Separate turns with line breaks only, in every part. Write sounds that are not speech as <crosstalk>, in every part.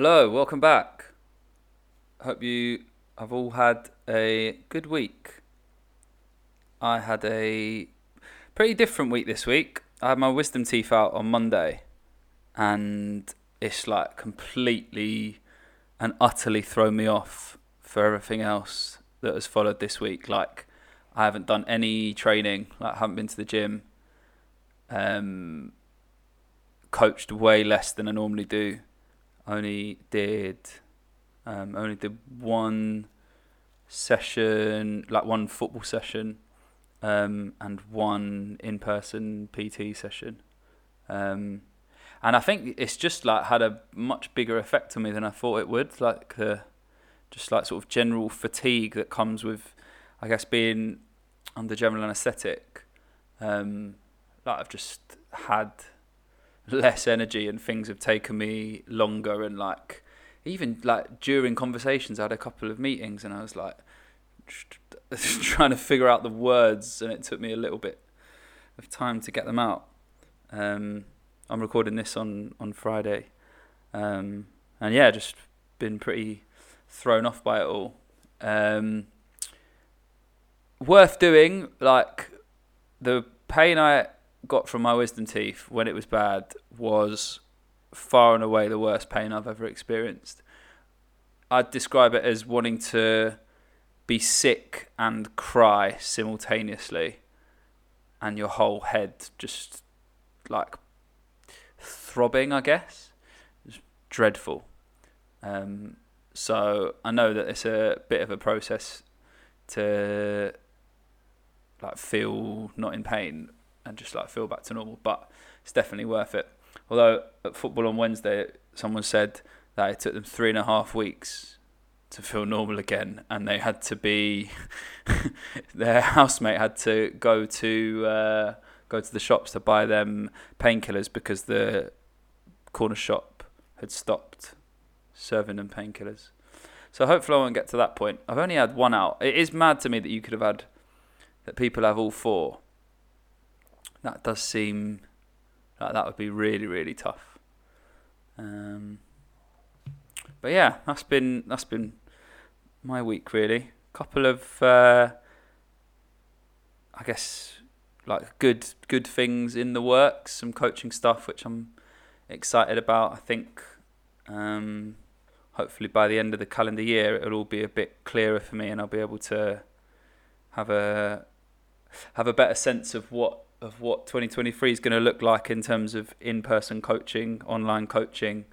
Hello, welcome back. Hope you have all had a good week. I had a pretty different week this week. I had my wisdom teeth out on Monday, and it's like completely and utterly thrown me off for everything else that has followed this week. Like, I haven't done any training, like, I haven't been to the gym, um, coached way less than I normally do only did um, only did one session, like one football session, um, and one in-person PT session. Um, and I think it's just like had a much bigger effect on me than I thought it would. Like the just like sort of general fatigue that comes with, I guess, being under general anaesthetic. Um, like I've just had less energy and things have taken me longer and like even like during conversations I had a couple of meetings and I was like <laughs> trying to figure out the words and it took me a little bit of time to get them out. Um, I'm recording this on on Friday. Um, and yeah just been pretty thrown off by it all. Um, worth doing like the pain I got from my wisdom teeth when it was bad was far and away the worst pain I've ever experienced. I'd describe it as wanting to be sick and cry simultaneously, and your whole head just like throbbing, I guess. It's dreadful. Um, so I know that it's a bit of a process to like feel not in pain and just like feel back to normal. But it's definitely worth it. Although at football on Wednesday, someone said that it took them three and a half weeks to feel normal again, and they had to be <laughs> their housemate had to go to uh, go to the shops to buy them painkillers because the corner shop had stopped serving them painkillers. So hopefully I won't get to that point. I've only had one out. It is mad to me that you could have had that people have all four that does seem like that would be really really tough. Um, but yeah, that's been that's been my week really. Couple of uh, I guess like good good things in the works, some coaching stuff which I'm excited about. I think um, hopefully by the end of the calendar year it'll all be a bit clearer for me and I'll be able to have a have a better sense of what of what 2023 is going to look like in terms of in-person coaching, online coaching,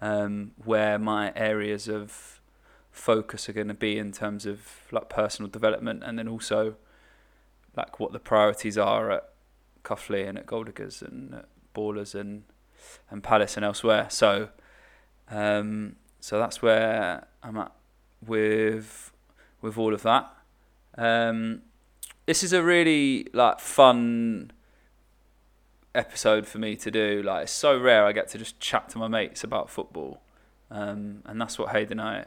um, where my areas of focus are going to be in terms of like personal development, and then also like what the priorities are at Cuffley and at Golddiggers and at Ballers and and Palace and elsewhere. So, um, so that's where I'm at with with all of that. Um, this is a really like fun episode for me to do. Like it's so rare I get to just chat to my mates about football, um, and that's what Hayden and I,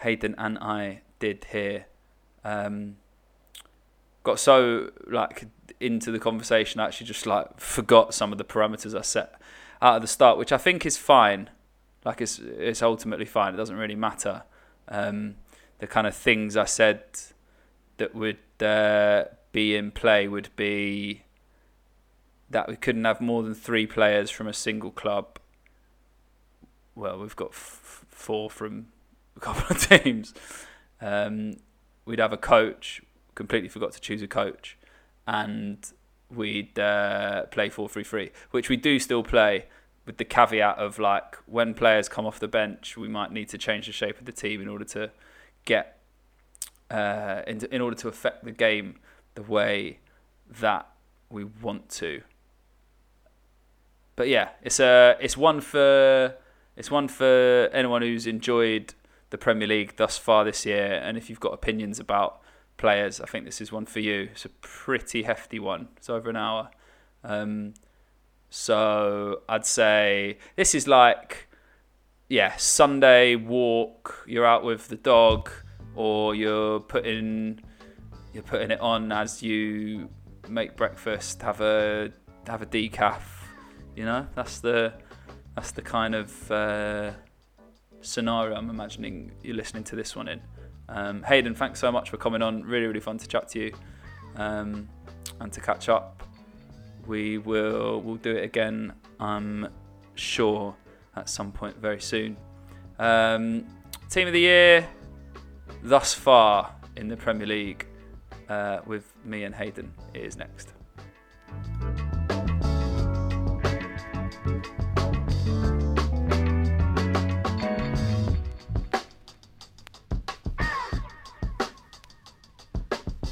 Hayden and I did here. Um, got so like into the conversation, I actually just like forgot some of the parameters I set out at the start, which I think is fine. Like it's it's ultimately fine. It doesn't really matter. Um, the kind of things I said that would uh, be in play would be that we couldn't have more than three players from a single club. Well, we've got f- four from a couple of <laughs> teams. Um, we'd have a coach. Completely forgot to choose a coach, and we'd uh, play four three three, which we do still play, with the caveat of like when players come off the bench, we might need to change the shape of the team in order to get uh, in, in order to affect the game the way that we want to. But yeah, it's a it's one for it's one for anyone who's enjoyed the Premier League thus far this year, and if you've got opinions about players, I think this is one for you. It's a pretty hefty one. It's over an hour. Um, so I'd say this is like, yeah, Sunday walk. You're out with the dog or you're putting you're putting it on as you make breakfast, have a have a decaf. You know, that's the that's the kind of uh, scenario I'm imagining you're listening to this one in. Um, Hayden, thanks so much for coming on. Really, really fun to chat to you um, and to catch up. We will we'll do it again. I'm sure at some point very soon. Um, team of the year thus far in the Premier League uh, with me and Hayden is next.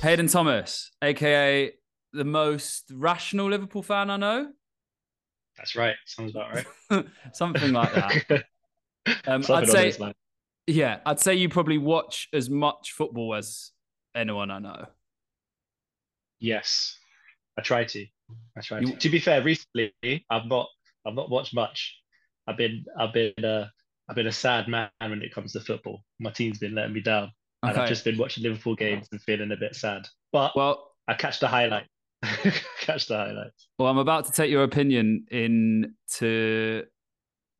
Hayden Thomas, aka the most rational Liverpool fan I know.
That's right. Sounds about right. <laughs>
Something like that. <laughs> Um, I'd say, yeah, I'd say you probably watch as much football as anyone I know.
Yes, I try to. I try to. To be fair, recently I've not I've not watched much. I've been I've been uh, I've been a sad man when it comes to football. My team's been letting me down. Okay. And I've just been watching Liverpool games and feeling a bit sad. But well, I catch the highlight. <laughs> catch the highlights.
Well, I'm about to take your opinion into.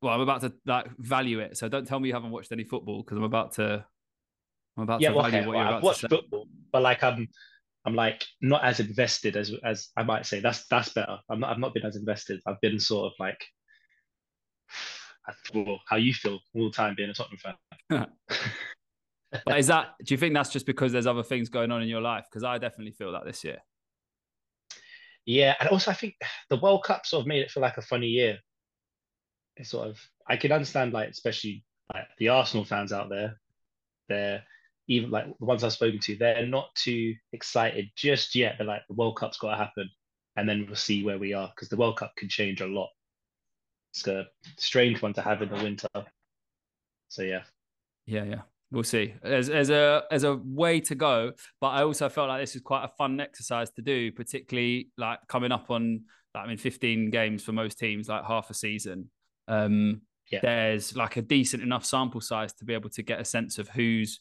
Well, I'm about to like value it. So don't tell me you haven't watched any football because I'm about to. I'm about
yeah,
to
well, value okay. what well, you're I've watched football, but like I'm, I'm like not as invested as as I might say. That's that's better. I'm not. I've not been as invested. I've been sort of like. <sighs> How you feel all the time being a Tottenham fan? <laughs>
but is that do you think that's just because there's other things going on in your life because i definitely feel that this year
yeah and also i think the world cup sort of made it feel like a funny year it's sort of i can understand like especially like the arsenal fans out there they're even like the ones i've spoken to they're not too excited just yet they're like the world cup's got to happen and then we'll see where we are because the world cup can change a lot it's a strange one to have in the winter so yeah
yeah yeah we'll see. As as a as a way to go, but I also felt like this is quite a fun exercise to do, particularly like coming up on. I mean, 15 games for most teams, like half a season. Um, yeah. There's like a decent enough sample size to be able to get a sense of who's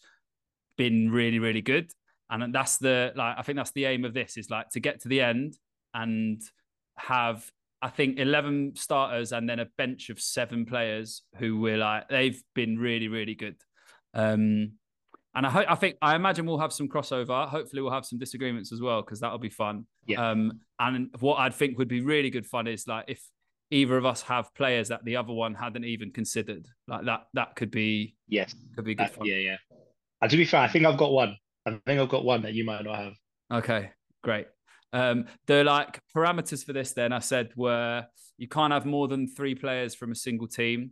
been really, really good, and that's the like. I think that's the aim of this is like to get to the end and have I think 11 starters and then a bench of seven players who were like, they've been really, really good. Um, and I, hope, I think I imagine we'll have some crossover. Hopefully, we'll have some disagreements as well because that'll be fun. Yeah. Um, and what I'd think would be really good fun is like if either of us have players that the other one hadn't even considered. Like that, that could be
yes,
could be good
uh, fun. Yeah, yeah. And to be fair, I think I've got one. I think I've got one that you might not have.
Okay, great. Um, the like parameters for this then I said were you can't have more than three players from a single team.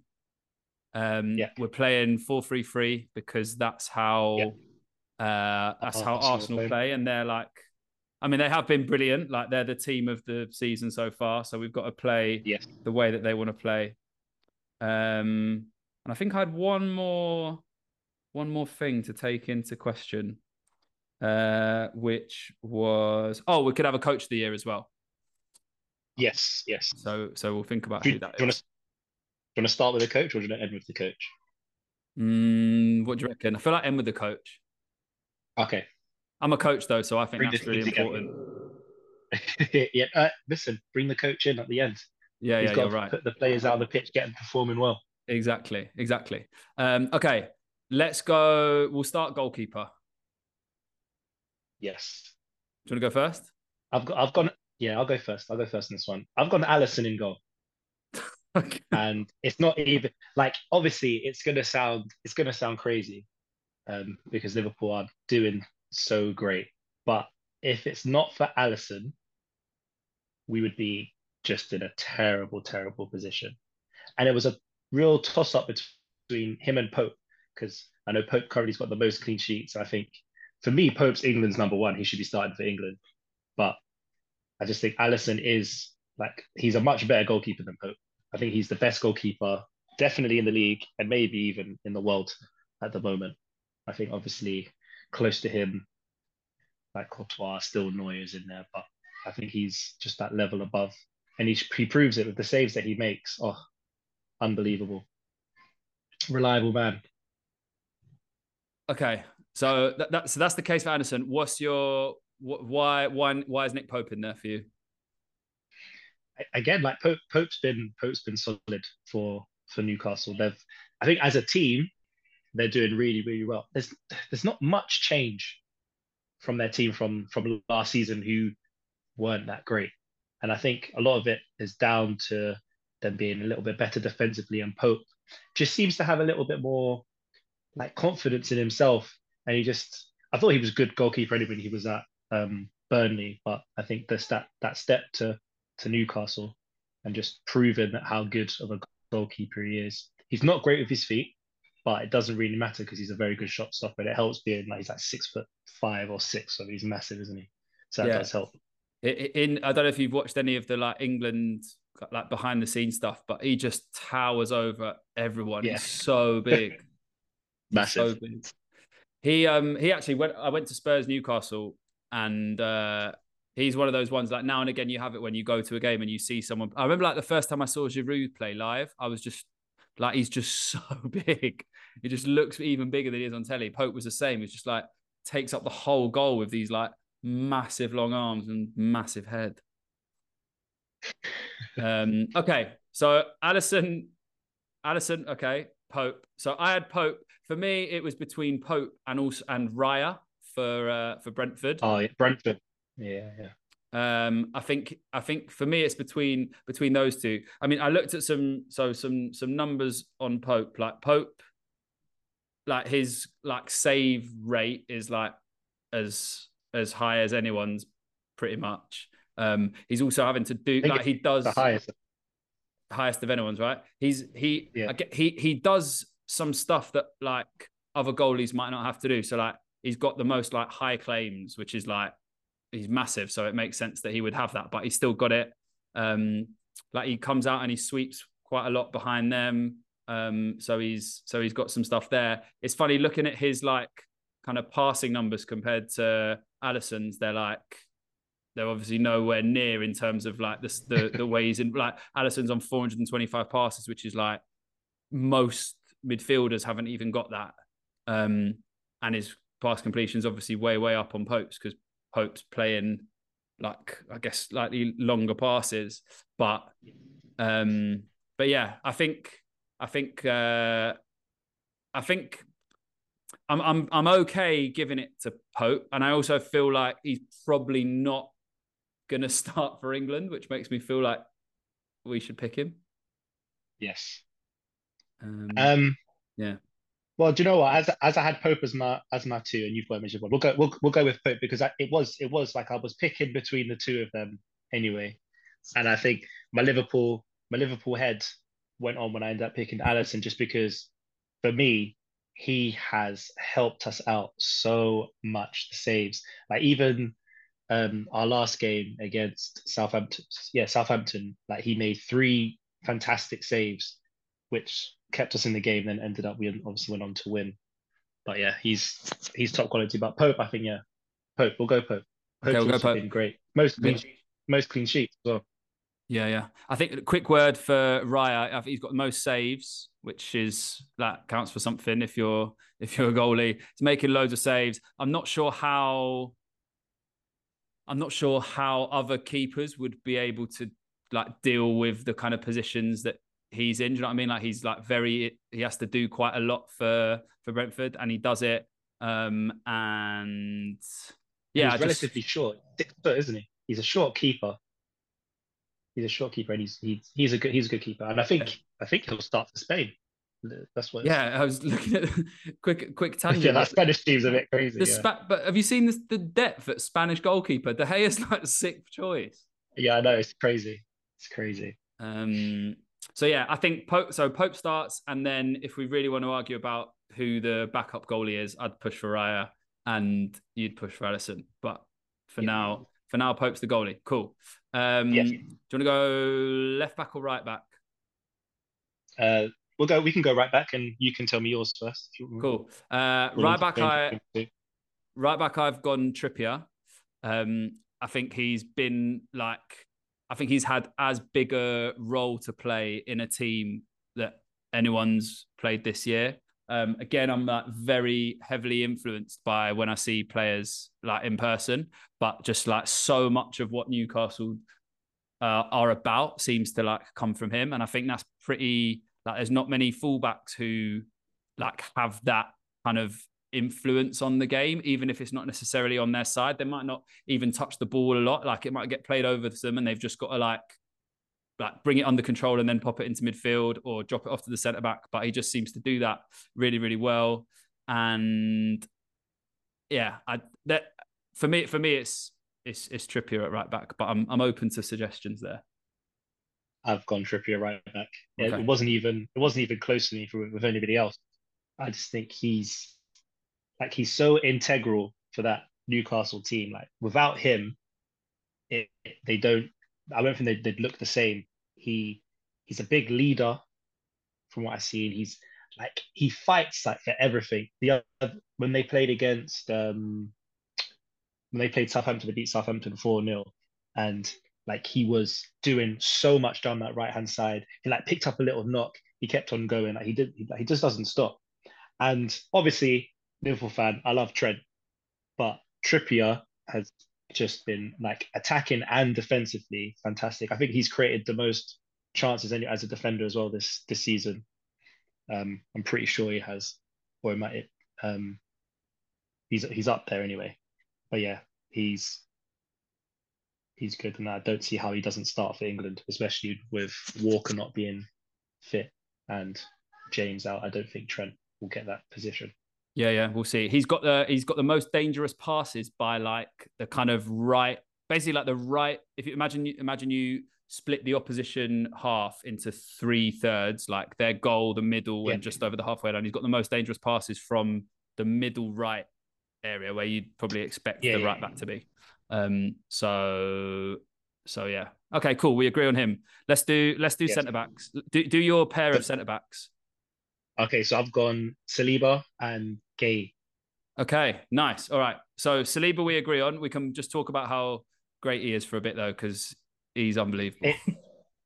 Um, yeah. We're playing four three three because that's how yeah. uh, that's how Arsenal, Arsenal play. play, and they're like, I mean, they have been brilliant. Like they're the team of the season so far, so we've got to play
yes.
the way that they want to play. Um, and I think I had one more one more thing to take into question, uh, which was oh, we could have a coach of the year as well.
Yes, yes.
So so we'll think about do, who that is
you want to start with the coach or do you want to end with the coach?
Mm, what do you reckon? I feel like end with the coach.
Okay.
I'm a coach though, so I think bring that's really important. <laughs>
yeah, uh, listen, bring the coach in at the end.
Yeah, He's yeah, you're right.
Put the players out on the pitch, get them performing well.
Exactly, exactly. Um, okay, let's go. We'll start goalkeeper.
Yes.
Do you want to go first?
I've got. I've gone. Yeah, I'll go first. I'll go first in this one. I've gone Alisson in goal. <laughs> Okay. And it's not even like obviously it's gonna sound it's gonna sound crazy, um, because Liverpool are doing so great. But if it's not for Alisson, we would be just in a terrible, terrible position. And it was a real toss up between him and Pope because I know Pope currently's got the most clean sheets. I think for me, Pope's England's number one. He should be starting for England. But I just think Alisson is like he's a much better goalkeeper than Pope. I think he's the best goalkeeper, definitely in the league and maybe even in the world at the moment. I think obviously close to him, like Courtois, still Neuer's in there, but I think he's just that level above. And he, he proves it with the saves that he makes. Oh, unbelievable. Reliable man.
Okay, so that, that so that's the case for Anderson. What's your why why why is Nick Pope in there for you?
again, like Pope, Pope's been Pope's been solid for for Newcastle. They've, I think, as a team, they're doing really, really well. There's there's not much change from their team from from last season who weren't that great. And I think a lot of it is down to them being a little bit better defensively and Pope just seems to have a little bit more like confidence in himself. And he just I thought he was a good goalkeeper anyway he was at um, Burnley, but I think the that that step to to Newcastle and just proving how good of a goalkeeper he is. He's not great with his feet, but it doesn't really matter because he's a very good shot stopper. And it helps being like he's like six foot five or six, so he's massive, isn't he? So that yeah. does help.
In I don't know if you've watched any of the like England like behind the scenes stuff, but he just towers over everyone. Yeah. He's so big, <laughs>
massive.
So big. He um he actually went. I went to Spurs Newcastle, and uh, he's one of those ones like now and again you have it when you go to a game and you see someone. I remember like the first time I saw Giroud play live, I was just like he's just <laughs> so big. He just looks even bigger than he is on telly. Pope was the same. It's just like takes up the whole goal with these like massive long arms and massive head. um, okay, so Alisson, Alisson, okay, Pope. So I had Pope. For me, it was between Pope and also and Raya for uh, for Brentford.
Oh, yeah, Brentford. Yeah, yeah.
Um, I think I think for me it's between between those two. I mean, I looked at some so some some numbers on Pope. Like Pope, like his like save rate is like as as high as anyone's, pretty much. Um, he's also having to do like he does
the highest
highest of anyone's. Right? He's he yeah. get, he he does some stuff that like other goalies might not have to do. So like he's got the most like high claims, which is like he's massive, so it makes sense that he would have that. But he's still got it. Um, like he comes out and he sweeps quite a lot behind them. Um, so he's so he's got some stuff there. It's funny looking at his like kind of passing numbers compared to Alisson's. They're like they're obviously nowhere near in terms of like the the, the ways in like Alisson's on 425 passes, which is like most midfielders haven't even got that. Um, and his pass completions obviously way way up on Pope's because Pope's playing like I guess slightly longer passes, but um, but yeah, I think I think uh, I think I'm I'm I'm okay giving it to Pope, and I also feel like he's probably not gonna <laughs> start for England, which makes me feel like we should pick him.
Yes.
Um, um yeah.
Well, do you know what? As as I had Pope as my as my two, and you've got Mission We'll go we'll, we'll go with Pope because I, it was it was like I was picking between the two of them anyway, and I think my Liverpool my Liverpool head went on when I ended up picking Alisson just because for me he has helped us out so much. The saves, like even um our last game against Southampton, yeah Southampton, like he made three fantastic saves, which kept us in the game. Then ended up we obviously went on to win. But yeah, he's he's top quality. But Pope, I think yeah, Pope. We'll go Pope. Pope's okay, we'll go Pope. been great. Most clean, yeah. most clean sheets as well.
Yeah, yeah. I think a quick word for Raya. I think he's got the most saves, which is that counts for something if you're if you're a goalie. He's making loads of saves. I'm not sure how I'm not sure how other keepers would be able to like deal with the kind of positions that he's in. Do you know what I mean? Like he's like very he has to do quite a lot for for Brentford, and he does it. Um and yeah,
he's relatively short, six foot, isn't he? He's a short keeper. He's a short keeper, and he's he's he's a good he's a good keeper, and I think I think he'll start for Spain. That's what.
Yeah, I was looking at <laughs> quick quick <laughs> tangent.
yeah, that Spanish team's a bit crazy.
The
yeah.
Spa- but have you seen this, the depth at Spanish goalkeeper? De Gea's like a sixth choice.
Yeah, I know it's crazy. It's crazy.
Um, so yeah, I think Pope. So Pope starts, and then if we really want to argue about who the backup goalie is, I'd push for Raya, and you'd push for Alisson. But for yeah. now, for now, Pope's the goalie. Cool. Um, yes. Do you want to go left back or right back?
Uh, we'll go. We can go right back, and you can tell me yours first.
Cool. Uh, right back, I right back. I've gone Trippier. Um, I think he's been like I think he's had as big a role to play in a team that anyone's played this year. Um, again, I'm like very heavily influenced by when I see players like in person, but just like so much of what Newcastle uh, are about seems to like come from him, and I think that's pretty. Like, there's not many fullbacks who like have that kind of influence on the game, even if it's not necessarily on their side. They might not even touch the ball a lot. Like it might get played over to them and they've just got to like like bring it under control and then pop it into midfield or drop it off to the centre back. But he just seems to do that really, really well. And yeah, I that for me for me it's it's it's Trippier at right back, but I'm I'm open to suggestions there.
I've gone Trippier right back. Okay. It wasn't even it wasn't even close to me for, with anybody else. I just think he's like he's so integral for that Newcastle team. Like without him, it, it, they don't. I don't think they'd, they'd look the same. He he's a big leader, from what I've seen. He's like he fights like for everything. The other, when they played against um when they played Southampton, they beat Southampton four 0 and like he was doing so much down that right hand side. He like picked up a little knock. He kept on going. Like he did. He, like, he just doesn't stop. And obviously, Liverpool fan, I love Trent, but Trippier has just been like attacking and defensively fantastic. I think he's created the most chances as a defender as well this this season. Um, I'm pretty sure he has, or he might. Um, he's he's up there anyway. But yeah, he's he's good, and I don't see how he doesn't start for England, especially with Walker not being fit and James out. I don't think Trent will get that position.
Yeah, yeah, we'll see. He's got the he's got the most dangerous passes by like the kind of right, basically like the right. If you imagine imagine you split the opposition half into three thirds, like their goal, the middle, yeah. and just over the halfway line. He's got the most dangerous passes from the middle right area where you'd probably expect yeah, the right back to be. Um, so so yeah. Okay, cool. We agree on him. Let's do let's do yes. centre backs. Do do your pair of centre backs.
Okay, so I've gone Saliba and Guéhi.
Okay, nice. All right. So Saliba, we agree on. We can just talk about how great he is for a bit though, because he's unbelievable. It,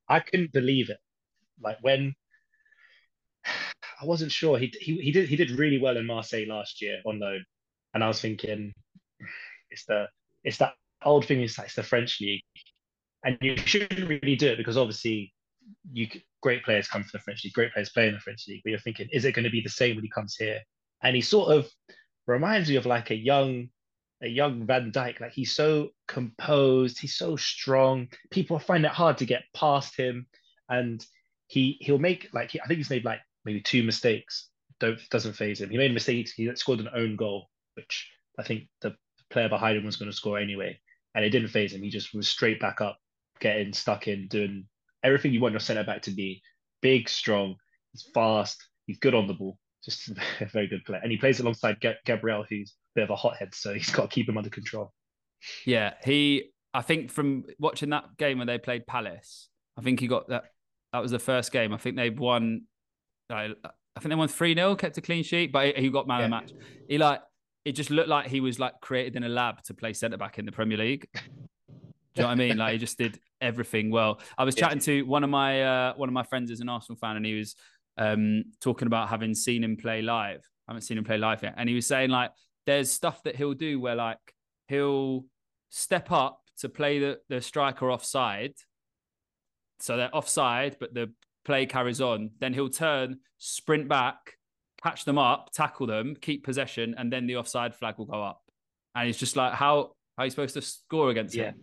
I couldn't believe it. Like when I wasn't sure he, he he did he did really well in Marseille last year on loan, and I was thinking it's the it's that old thing. It's like it's the French league, and you shouldn't really do it because obviously you great players come from the French league, great players play in the French league, but you're thinking, is it going to be the same when he comes here? And he sort of reminds me of like a young, a young Van Dijk. Like he's so composed, he's so strong. People find it hard to get past him, and he he'll make like I think he's made like maybe two mistakes. Don't doesn't phase him. He made mistakes. He scored an own goal, which I think the player behind him was going to score anyway, and it didn't phase him. He just was straight back up, getting stuck in, doing everything you want your centre back to be big, strong, he's fast, he's good on the ball. Just <laughs> a very good player. And he plays alongside Gabriel, who's a bit of a hothead, so <laughs> he's got to keep him under control.
Yeah, he. I think from watching that game when they played Palace, I think he got that. That was the first game. I think they won. I think they won three 0 kept a clean sheet, but he got man yeah. of the match. He like it just looked like he was like created in a lab to play centre back in the Premier League. Do you know what I mean? Like he <laughs> just did everything well. I was chatting to one of my uh, one of my friends is an Arsenal fan, and he was um, talking about having seen him play live. I haven't seen him play live yet, and he was saying like there's stuff that he'll do where like he'll step up to play the the striker offside, so they're offside, but the play carries on. Then he'll turn, sprint back, catch them up, tackle them, keep possession, and then the offside flag will go up. And he's just like, how how are you supposed to score against yeah. him?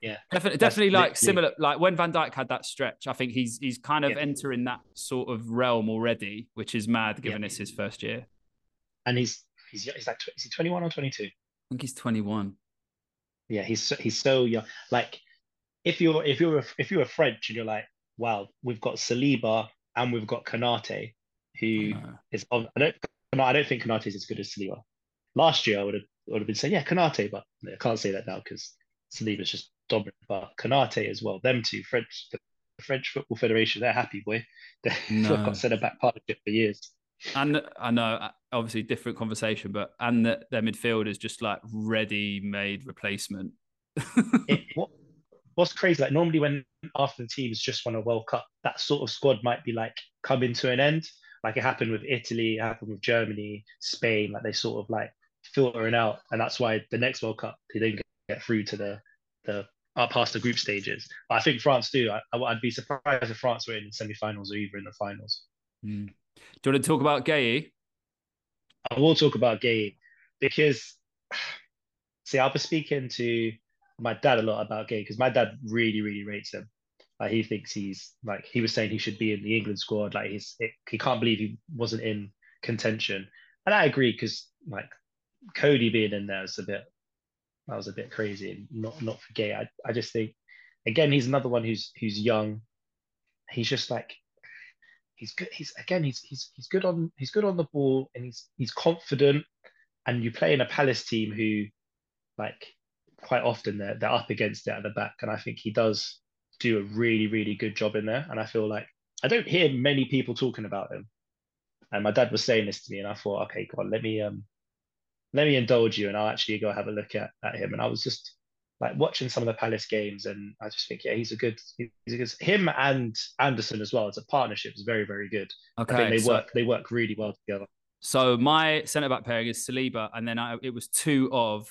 Yeah,
definitely, definitely like similar. Like when Van Dijk had that stretch, I think he's he's kind of yeah. entering that sort of realm already, which is mad given yeah. it's his first year.
And he's he's he's like is he twenty one or twenty two? I
think he's twenty one.
Yeah, he's he's so young. Like if you're if you're if you're a French and you're like, wow, we've got Saliba and we've got Konate, who is on I don't I don't think Konate is as good as Saliba. Last year I would have would have been saying yeah Konate, but I can't say that now because Saliba's just dominant, but Konate as well. Them two, French, the French Football Federation, they're happy, boy. <laughs> They've no. got centre back partnership for years.
And I know, obviously, different conversation, but and the, their midfield is just like ready-made replacement. <laughs>
it, what, what's crazy? Like normally, when after the teams just won a World Cup, that sort of squad might be like coming to an end. Like it happened with Italy, it happened with Germany, Spain. Like they sort of like filtering out, and that's why the next World Cup they didn't get through to the the up past the group stages. But I think France do. I, would be surprised if France were in the semi-finals or even in the finals.
Mm. Do you want to talk about Guéhi?
I will talk about Guéhi because, see, I've been speaking to my dad a lot about Guéhi because my dad really, really rates him. Like he thinks he's like he was saying he should be in the England squad. Like he's it, he can't believe he wasn't in contention, and I agree because like Cody being in there is a bit that was a bit crazy and not not for gay. I, I just think again he's another one who's who's young. He's just like he's good. He's again he's he's he's good on he's good on the ball and he's he's confident. And you play in a Palace team who like quite often they're they're up against it at the back, and I think he does do a really, really good job in there. And I feel like I don't hear many people talking about him. And my dad was saying this to me, and I thought, okay, on, let me um let me indulge you, and I'll actually go have a look at, at him. And I was just like watching some of the Palace games, and I just think, yeah, he's a good, he's a good. Him and Andersen as well. It's a partnership. is very, very good. Okay, I think they so, work, they work really well together.
So my centre back pairing is Saliba, and then I, it was two of,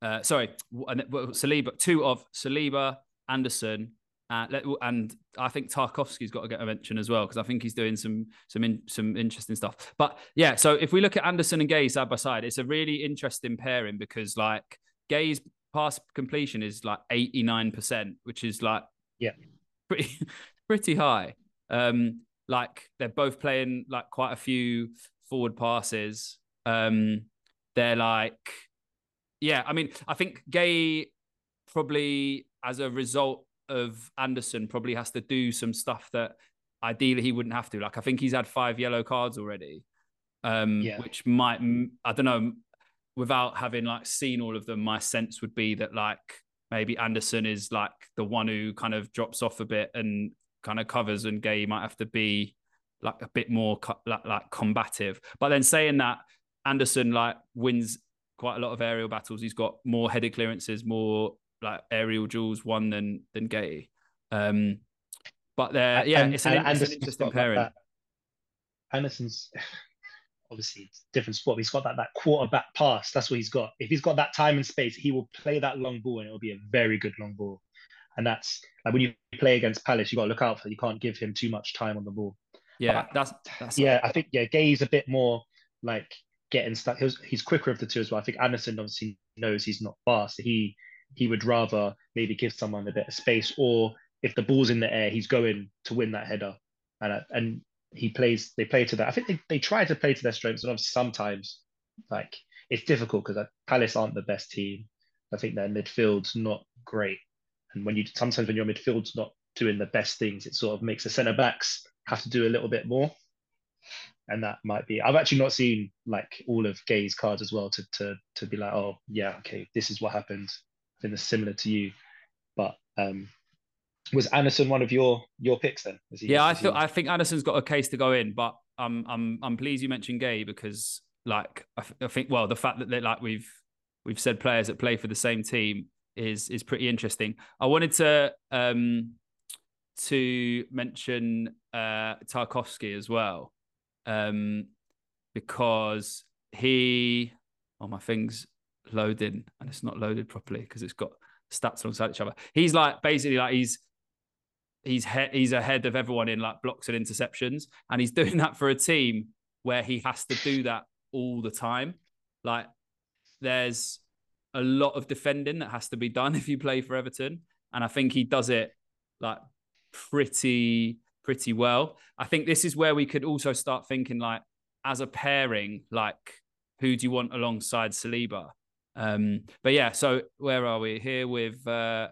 uh, sorry, Saliba, two of Saliba, Andersen, uh, and I think Tarkowski's got to get a mention as well because I think he's doing some some in, some interesting stuff. But yeah, so if we look at Andersen and Guéhi side by side, it's a really interesting pairing because like Guéhi's pass completion is like eighty nine percent, which is like
yeah
pretty <laughs> pretty high. Um, like they're both playing like quite a few forward passes. Um, they're like yeah, I mean, I think Guéhi probably as a result of Andersen probably has to do some stuff that ideally he wouldn't have to. Like I think he's had five yellow cards already, um, yeah. which might I don't know. Without having like seen all of them, my sense would be that like maybe Andersen is like the one who kind of drops off a bit and kind of covers, and Guéhi might have to be like a bit more co- like, like combative. But then saying that Andersen like wins quite a lot of aerial battles. He's got more headed clearances, more like aerial duels won than than Guéhi. Um, but there, yeah, and, it's an, it's an interesting pairing. That,
Andersen's <sighs> obviously it's different sport. He's got that that quarterback pass. That's what he's got. If he's got that time and space, he will play that long ball, and it'll be a very good long ball. And that's like when you play against Palace, you got to look out for. You can't give him too much time on the ball.
Yeah, but, that's, that's
yeah. I think yeah, Guéhi's a bit more like getting stuck. He's, he's quicker of the two as well. I think Andersen obviously knows he's not fast. He he would rather maybe give someone a bit of space, or if the ball's in the air, he's going to win that header. And uh, and he plays, they play to that. I think they, they try to play to their strengths, and sometimes like it's difficult because Palace aren't the best team. I think their midfield's not great, and when you sometimes when your midfield's not doing the best things, it sort of makes the centre backs have to do a little bit more. And that might be. I've actually not seen like all of Guéhi's cards as well to to to be like, oh yeah, okay, this is what happened think they're similar to you. But um, was Andersen one of your your picks then?
He, yeah, I thought I think Andersen's got a case to go in, but I'm I'm I'm pleased you mentioned Guéhi because like I, I think well the fact that they like we've we've said players that play for the same team is is pretty interesting. I wanted to um to mention uh Tarkowski as well. Um because he oh my things loading and it's not loaded properly because it's got stats alongside each other. He's like basically like he's he's he- he's ahead of everyone in like blocks and interceptions, and he's <laughs> doing that for a team where he has to do that all the time. Like there's a lot of defending that has to be done <laughs> if you play for Everton, and I think he does it like pretty pretty well. I think this is where we could also start thinking like as a pairing, like who do you want alongside Saliba? Um, but yeah, so where are we here with uh,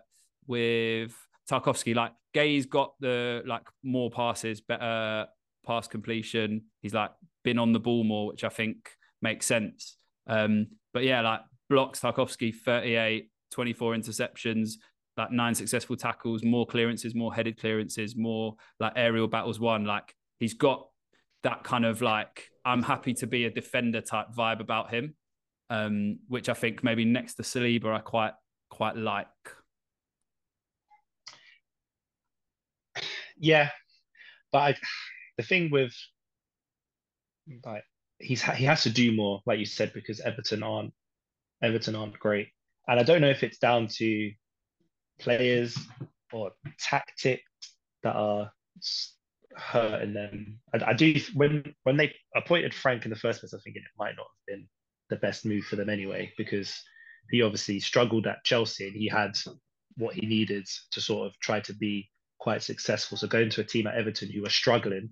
with Tarkowski? Like Guéhi's got the like more passes, better pass completion. He's like been on the ball more, which I think makes sense. Um, but yeah, like blocks Tarkowski 38, 24 interceptions, like nine successful tackles, more clearances, more headed clearances, more like aerial battles won. Like he's got that kind of like I'm happy to be a defender type vibe about him um, which I think maybe next to Saliba I quite quite like.
Yeah, but I, the thing with like he's he has to do more, like you said, because Everton aren't Everton aren't great, and I don't know if it's down to players or tactics that are hurting them. I, I, do when when they appointed Frank in the first place, I think it might not have been the best move for them anyway because he obviously struggled at Chelsea and he had what he needed to sort of try to be quite successful. So going to a team at Everton who were struggling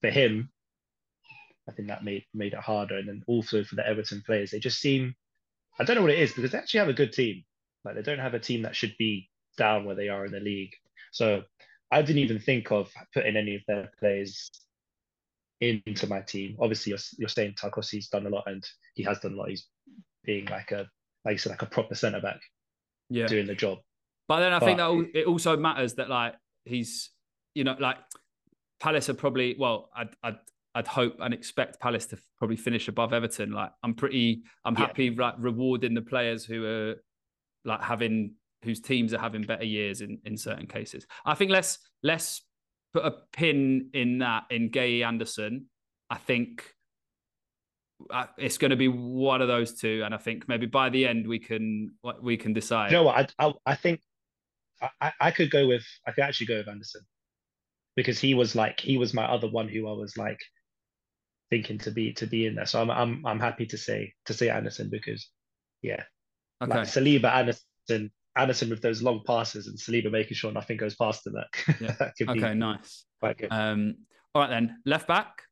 for him, I think that made made it harder. And then also for the Everton players, they just seem I don't know what it is because they actually have a good team. Like they don't have a team that should be down where they are in the league. So I didn't even think of putting any of their players into my team. Obviously, you're, you're saying Tarkowski's done a lot, and he has done a lot. He's being like a, like you said, like a proper centre back,
yeah,
doing the job.
But then I but, think that it also matters that like he's, you know, like Palace are probably well, I'd, I'd I'd hope and expect Palace to probably finish above Everton. Like I'm pretty, I'm happy yeah. like rewarding the players who are like having whose teams are having better years in in certain cases. I think let's let's put a pin in that in Guéhi Andersen. I think uh, it's going to be one of those two, and I think maybe by the end we can we can decide.
You know what? I I, I think I, I could go with I could actually go with Andersen because he was like he was my other one who I was like thinking to be to be in there. So I'm I'm I'm happy to say to say Andersen because yeah, okay. like Saliba Andersen Andersen with those long passes and Saliba making sure nothing goes past him. That, <laughs>
yeah. that okay, nice. Quite good. Um, all right then, left back.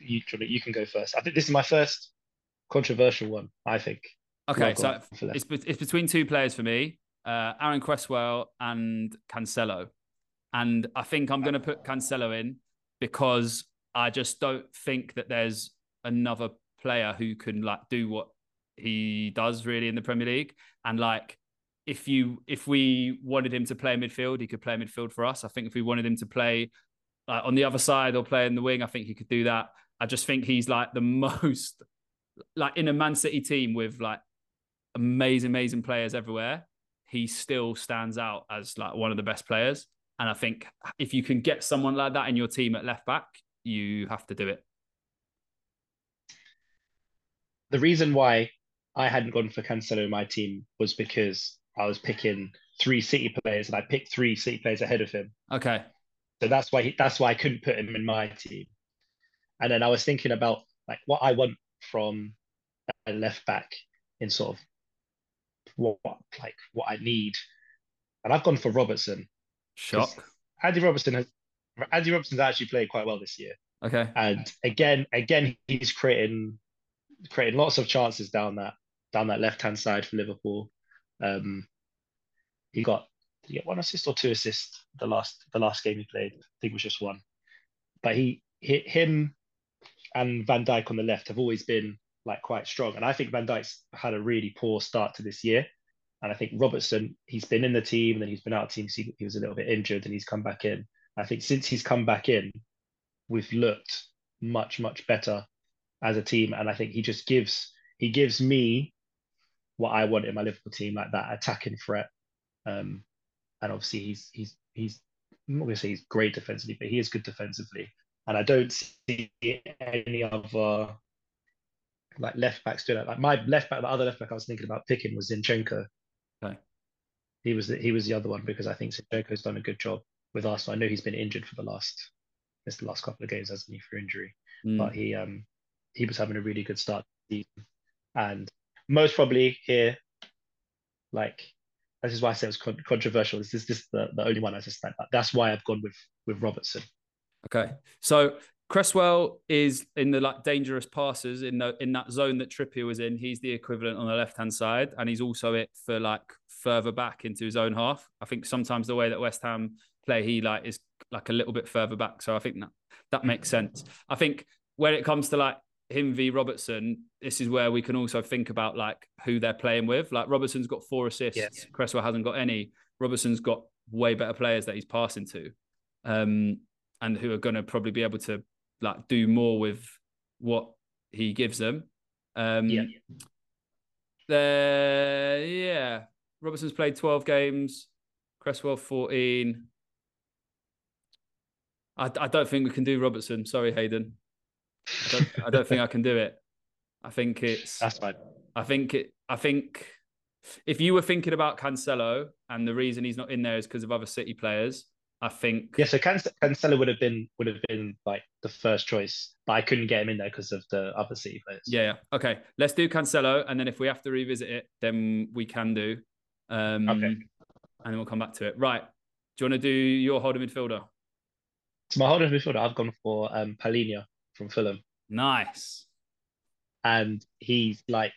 You you can go first. I think this is my first controversial one. I think.
Okay, so it's it's between two players for me, uh, Aaron Cresswell and Cancelo, and I think I'm going to put Cancelo in because I just don't think that there's another player who can like do what he does really in the Premier League. And like if you if we wanted him to play midfield, he could play midfield for us. I think if we wanted him to play uh, on the other side or play in the wing, I think he could do that. I just think he's like the <laughs> most like in a Man City team with like amazing, amazing players everywhere. He still stands out as like one of the best players. And I think if you can get someone like that in your team at left back, you have to do it.
The reason why I hadn't gone for Cancelo in my team was because I was picking three City players and I picked three City players ahead of him.
Okay.
So that's why he, that's why I couldn't put him in my team. And then I was thinking about like what I want from a left back in sort of what like what I need. And I've gone for Robertson.
Shock.
Andy Robertson has Andy Robertson's actually played quite well this year.
Okay.
And again, again, he's creating creating lots of chances down that down that left hand side for Liverpool. Um, he got he get one assist or two assists the last the last game he played. I think it was just one. But he, he him and Van Dijk on the left have always been like quite strong. And I think Van Dijk's had a really poor start to this year. And I think Robertson, he's been in the team and then he's been out of team. He, he was a little bit injured and he's come back in. I think since he's come back in, we've looked much, much better as a team. And I think he just gives he gives me what I want in my Liverpool team, like that attacking threat. Um, and obviously he's he's he's I'm not gonna say he's great defensively, but he is good defensively. And I don't see any other like left backs doing it. Like my left back, the other left back I was thinking about picking was Zinchenko.
Okay.
He was the, he was the other one because I think Zinchenko's done a good job with Arsenal. I know he's been injured for the last this the last couple of games, hasn't he, for injury? Mm. But he um he was having a really good start and most probably here, like this is why I say it was con- controversial. This is this the, the only one I just like. That's why I've gone with with Robertson.
Okay, so Cresswell is in the like dangerous passes in the in that zone that Trippier was in. He's the equivalent on the left hand side, and he's also it for like further back into his own half. I think sometimes the way that West Ham play, he like is like a little bit further back. So I think that that makes sense. I think when it comes to like him v Robertson, this is where we can also think about like who they're playing with. Like Robertson's got four assists, yeah. Cresswell hasn't got any. Robertson's got way better players that he's passing to, um, and who are going to probably be able to like do more with what he gives them. Um, yeah. There, yeah. Robertson's played twelve games, Cresswell fourteen. I, I don't think we can do Robertson. Sorry, Hayden. I don't, I don't think I can do it. I think it's.
That's fine.
I think it. I think if you were thinking about Cancelo and the reason he's not in there is because of other City players, I think.
Yeah, so Cancelo would have been would have been like the first choice, but I couldn't get him in there because of the other City players.
Yeah, yeah. Okay, let's do Cancelo, and then if we have to revisit it, then we can do. Um, okay. And then we'll come back to it. Right. Do you want to do your holding midfielder?
So my holding midfielder, I've gone for um, Palhinha from Fulham.
Nice.
And he's like,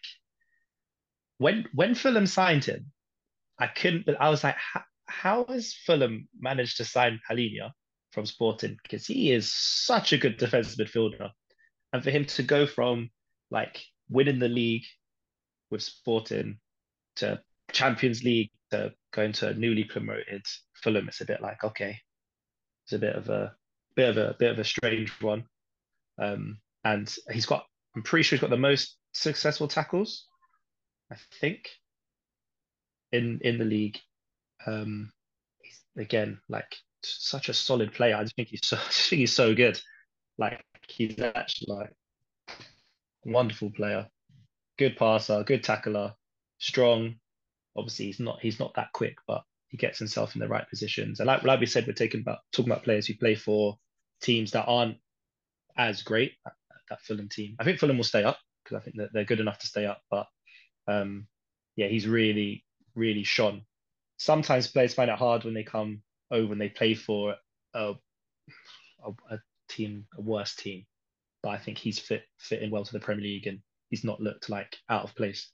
when when Fulham signed him, I couldn't. But I was like, how has Fulham managed to sign Palhinha from Sporting? Because he is such a good defensive midfielder. And for him to go from like winning the league with Sporting to Champions League to going to a newly promoted Fulham, it's a bit like, okay, it's a bit of a bit of a bit of a strange one. Um, and he's got I'm pretty sure he's got the most successful tackles, I think, in in the league. Um, he's again like such a solid player. I just think he's so <laughs> I think he's so good. Like he's actually like wonderful player, good passer, good tackler, strong. Obviously, he's not he's not that quick, but he gets himself in the right positions. And like like we said, we're taking about talking about players who play for teams that aren't as great. That, Fulham team. I think Fulham will stay up because I think that they're good enough to stay up. But um, yeah, he's really really shone sometimes players find it hard when they come over and they play for a, a, a team, a worse team. But I think he's fit fitting well to the Premier League and he's not looked like out of place.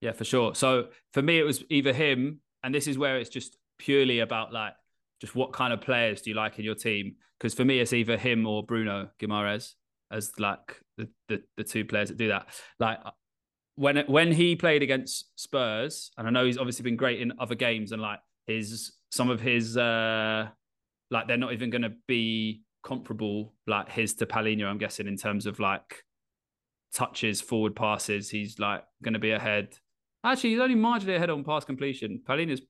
Yeah, for sure. So for me, it was either him, and this is where it's just purely about like just what kind of players do you like in your team? Because for me, it's either him or Bruno Guimaraes as like the, the the two players that do that. Like when when he played against Spurs, and I know he's obviously been great in other games, and like his some of his uh like they're not even going to be comparable like his to Palhinha, I'm guessing in terms of like touches, forward passes. He's like going to be ahead. Actually, he's only marginally ahead on pass completion. Palhinha's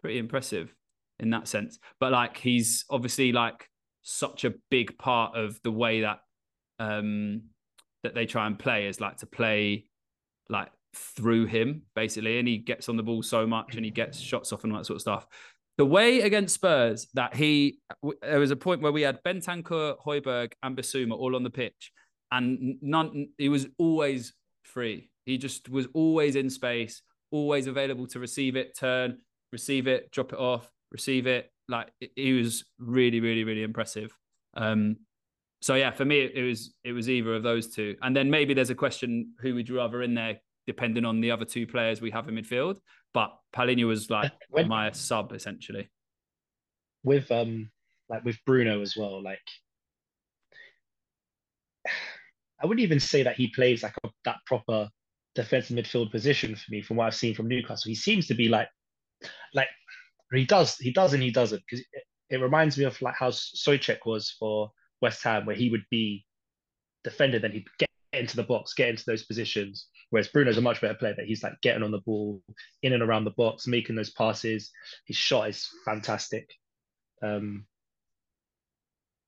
pretty impressive in that sense, but like he's obviously like such a big part of the way that um that they try and play is like to play like through him basically, and he gets on the ball so much and he gets shots off and all that sort of stuff. The way against Spurs that he, there was a point where we had Bentancur, Højbjerg, and Bissouma all on the pitch, and none. He was always free. He just was always in space, always available to receive it, turn, receive it, drop it off, receive it. Like he was really, really, really impressive. Um, so yeah, for me, it was it was either of those two, and then maybe there's a question: who would you rather in there, depending on the other two players we have in midfield. But Palhinha was like <laughs> when, my sub essentially.
With um, like with Bruno as well, like I wouldn't even say that he plays like a, that proper defensive midfield position for me. From what I've seen from Newcastle, he seems to be like, like he does, he does, and he doesn't because it, it reminds me of like how Soucek was for West Ham, where he would be defended, then he'd get into the box, get into those positions. Whereas Bruno's a much better player, but he's like getting on the ball, in and around the box, making those passes. His shot is fantastic. Um,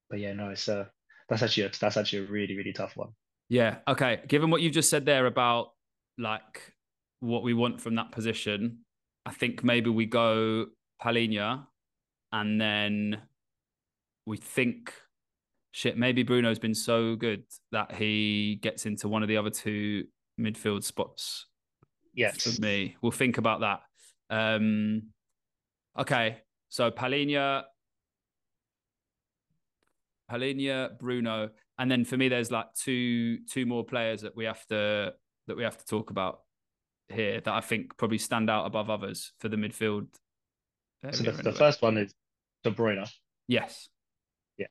but yeah, no, it's uh, that's actually a, that's actually a really really tough one.
Yeah. Okay. Given what you've just said there about like what we want from that position, I think maybe we go Palhinha, and then we think shit, maybe Bruno's been so good that he gets into one of the other two midfield spots.
Yes.
For me. We'll think about that. Um, okay. So Palhinha, Palhinha, Bruno. And then for me, there's like two two more players that we have to that we have to talk about here that I think probably stand out above others for the midfield.
So the, the first one is De Bruyne.
Yes.
Yeah.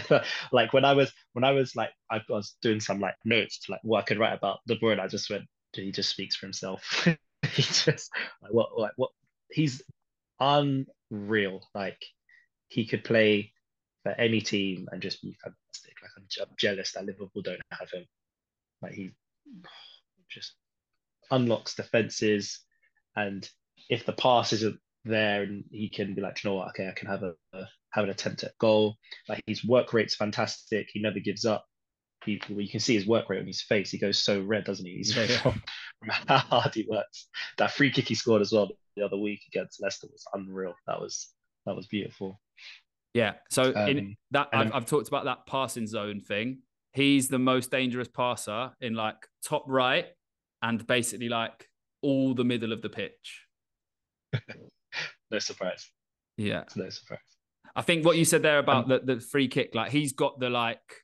<laughs> Like when i was when i was like i was doing some like notes to like what i could write about de bruyne i just went he just speaks for himself. <laughs> He just like what like what he's unreal. Like he could play for any team and just be fantastic. Like i'm, I'm jealous that liverpool don't have him. Like he <sighs> just unlocks defenses. And if the pass isn't there and he can be like, you know what, okay, I can have a, a have an attempt at goal. Like his work rate's fantastic. He never gives up. He, you can see his work rate on his face. He goes so red, doesn't he? He's yeah. From, from how hard he works. That free kick he scored as well the other week against Leicester was unreal. That was that was beautiful.
Yeah. So in
Um,
that I've, I've talked about that passing zone thing. He's the most dangerous passer in like top right and basically like all the middle of the pitch. <laughs>
No surprise.
Yeah.
No surprise.
I think what you said there about
Um,
the, the free kick, like he's got the like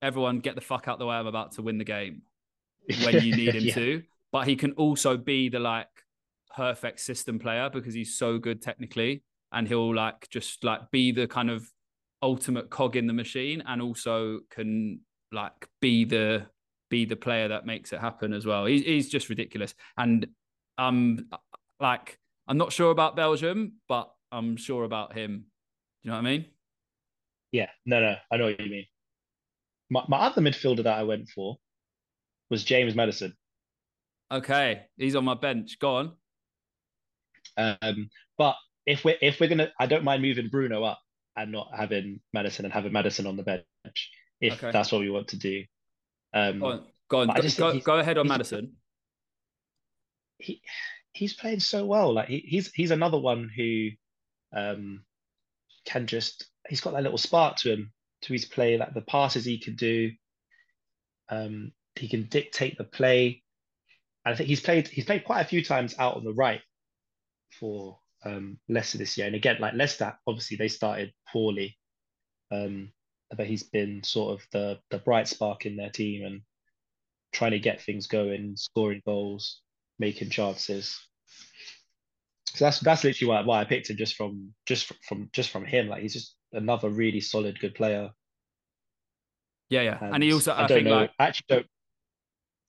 everyone get the fuck out the way. I'm about to win the game when you need him <laughs>
Yeah.
to. But he can also be the like perfect system player because he's so good technically, and he'll like just like be the kind of ultimate cog in the machine, and also can like be the be the player that makes it happen as well. He's he's just ridiculous, and um like I'm not sure about Belgium, but I'm sure about him. Do you know what I mean?
Yeah, no, no, I know what you mean. My my other midfielder that I went for was James Madison.
Okay, he's on my bench. Go on.
Um, but if we're if we're gonna, I don't mind moving Bruno up and not having Madison and having Madison on the bench if
Okay.
that's what we want to do. Um,
Go on. Go, on. Go, go, go ahead on Madison.
he he's playing so well. Like he, he's he's another one who um can just he's got that little spark to him to his play, like the passes he can do. Um, he can dictate the play. And I think he's played he's played quite a few times out on the right for um Leicester this year. And again, like Leicester, obviously they started poorly. Um, but he's been sort of the the bright spark in their team and trying to get things going, scoring goals, making chances. So that's that's literally why why I picked him just from just from, from just from him. Like he's just another really solid, good player.
Yeah, yeah. And, he also, I,
I, don't
think,
know.
like,
I actually don't.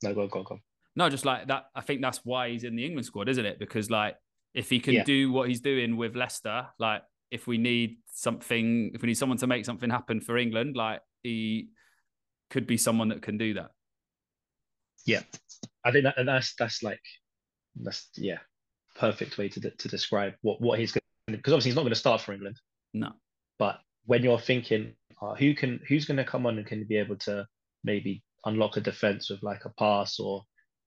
No, go on, go on, go on.
no, just like that. I think that's why he's in the England squad, isn't it? Because like, if he can
Yeah.
do what he's doing with Leicester, like, if we need something, if we need someone to make something happen for England, like, he could be someone that can do that.
Yeah, I think that and that's that's like that's yeah, perfect way to de- to describe what what he's going because obviously he's not going to start for England.
No.
But when you're thinking, uh, who can who's going to come on and can be able to maybe unlock a defense with like a pass or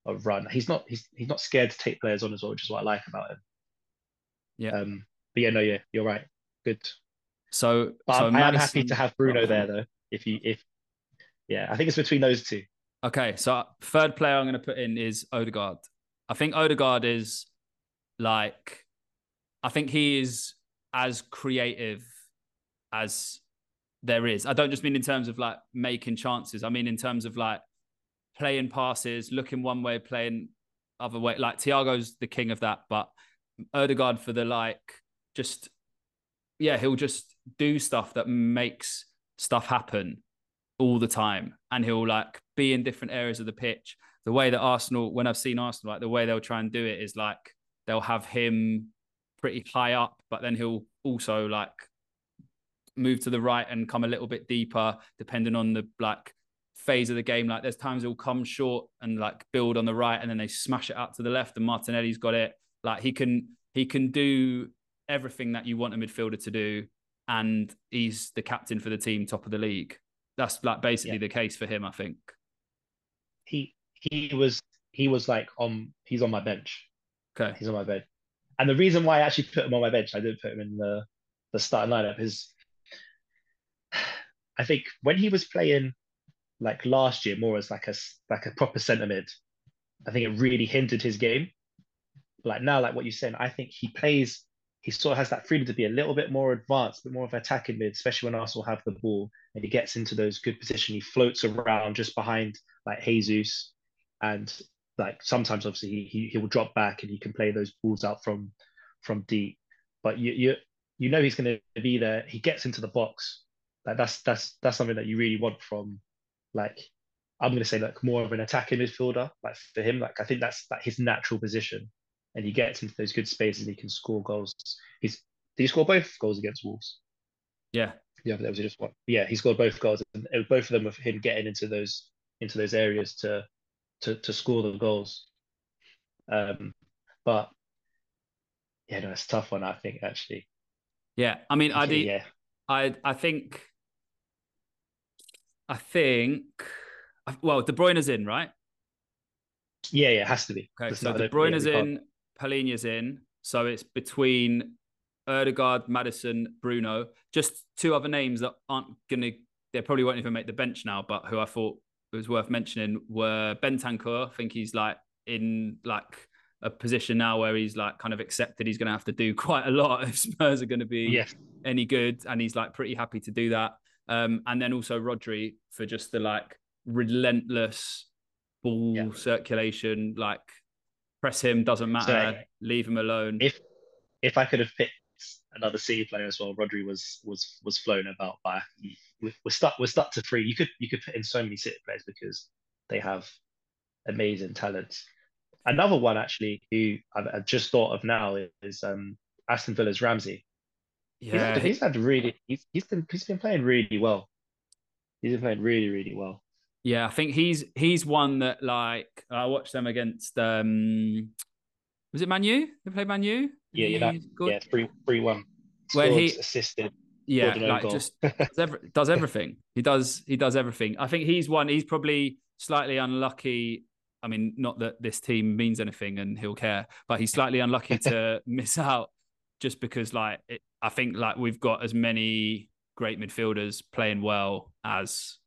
a run? He's not he's he's not scared to take players on as well, which is what I like about him.
Yeah.
Um. But yeah, no, yeah, you're right. Good.
So,
But
so
I'm, I am happy to have Bruno there though. If you if yeah, I think it's between those two.
Okay, so third player I'm going to put in is Odegaard. I think Odegaard is like, I think he is as creative as there is. I don't just mean in terms of like making chances. I mean in terms of like playing passes, looking one way, playing other way. Like Thiago's the king of that, but Odegaard for the like, just yeah, he'll just do stuff that makes stuff happen all the time and he'll like be in different areas of the pitch the way that arsenal when i've seen arsenal like the way they'll try and do it is like they'll have him pretty high up but then he'll also like move to the right and come a little bit deeper depending on the like phase of the game like there's times he'll come short and like build on the right and then they smash it out to the left and martinelli's got it like he can he can do everything that you want a midfielder to do and he's the captain for the team top of the league that's like basically
Yeah.
the case for him, I think.
He he was he was like on he's on my bench.
Okay.
He's on my bench. And the reason why I actually put him on my bench, I didn't put him in the the starting lineup, is <sighs> I think when he was playing like last year, more as like a like a proper centre mid, I think it really hindered his game. Like now, like what you're saying, I think he plays. He sort of has that freedom to be a little bit more advanced, a bit more of an attacking mid, especially when Arsenal have the ball and he gets into those good positions. He floats around just behind like Jesus, and like sometimes obviously he, he he will drop back and he can play those balls out from from deep. But you you you know he's going to be there. He gets into the box. Like that's that's that's something that you really want from like I'm going to say like more of an attacking midfielder. Like for him, like I think that's like his natural position, and he gets into those good spaces and he can score goals. He's did he score both goals against Wolves?
Yeah.
Yeah, that was just one. Yeah, he scored both goals, and it both of them of him getting into those into those areas to to to score the goals. Um, but yeah, no, it's a tough one. I think actually.
Yeah. I mean, I
yeah,
I I think I think well, De Bruyne's in, right?
yeah, yeah, it has to be.
Okay, so De
yeah,
Bruyne's
can't-
in, Palhinha's in. So it's between Odegaard, Madison, Bruno. Just two other names that aren't gonna. They probably won't even make the bench now, but who I thought was worth mentioning were Ben Bentancur. I think he's like in like a position now where he's like kind of accepted he's going to have to do <laughs> quite a lot if Spurs are going to be
Yes.
any good, and he's like pretty happy to do that. Um, and then also Rodri for just the like relentless ball
Yeah.
circulation, like press him doesn't matter,
So,
leave him alone.
If if I could have picked another City player as well, Rodri was was was flown about by. We're stuck. We're stuck to three. You could you could put in so many City players because they have amazing talents. Another one actually who I've, I've just thought of now is um, Aston Villa's Ramsey. He's
yeah,
had, he's had really he's he's been he's been playing really well. He's been playing really really well.
Yeah, I think he's he's one that like I watched them against um was it Manu? They played Manu?
Yeah, yeah, that, yeah, three three one.
When
Scored,
he-
assisted.
yeah,
scored an own
like
goal.
just <laughs> does, every, does everything. He does he does everything. I think he's one. He's probably slightly unlucky. I mean, not that this team means anything and he'll care, but he's slightly unlucky to <laughs> miss out just because like it, I think like we've got as many great midfielders playing well as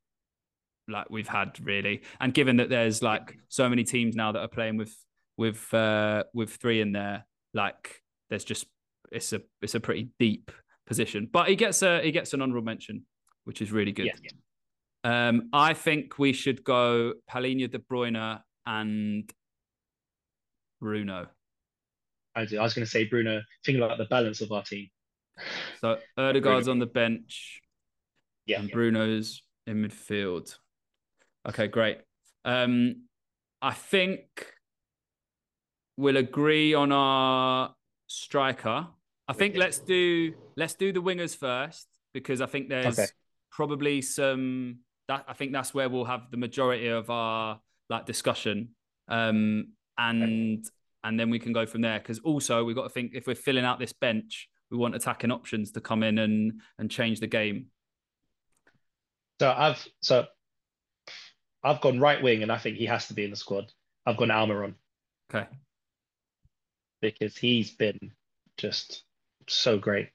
like we've had really, and given that there's like so many teams now that are playing with with uh with three in there, like there's just it's a it's a pretty deep position. But he gets a he gets an honorable mention, which is really good.
Yeah, yeah.
Um, I think we should go Palhinha, De Bruyne, and Bruno.
I, do. I was going to say Bruno. Thinking about the balance of our team.
So Odegaard's on the bench,
Yeah,
and
yeah.
Bruno's in midfield. Okay, great. Um, I think we'll agree on our striker. I think let's do let's do the wingers first because I think there's
Okay.
probably some that I think that's where we'll have the majority of our like discussion. Um, and and then we can go from there because also we've got to think if we're filling out this bench, we want attacking options to come in and and change the game.
So I've so I've gone right wing, and I think he has to be in the squad. I've gone Almiron
Okay.
Because he's been just so great.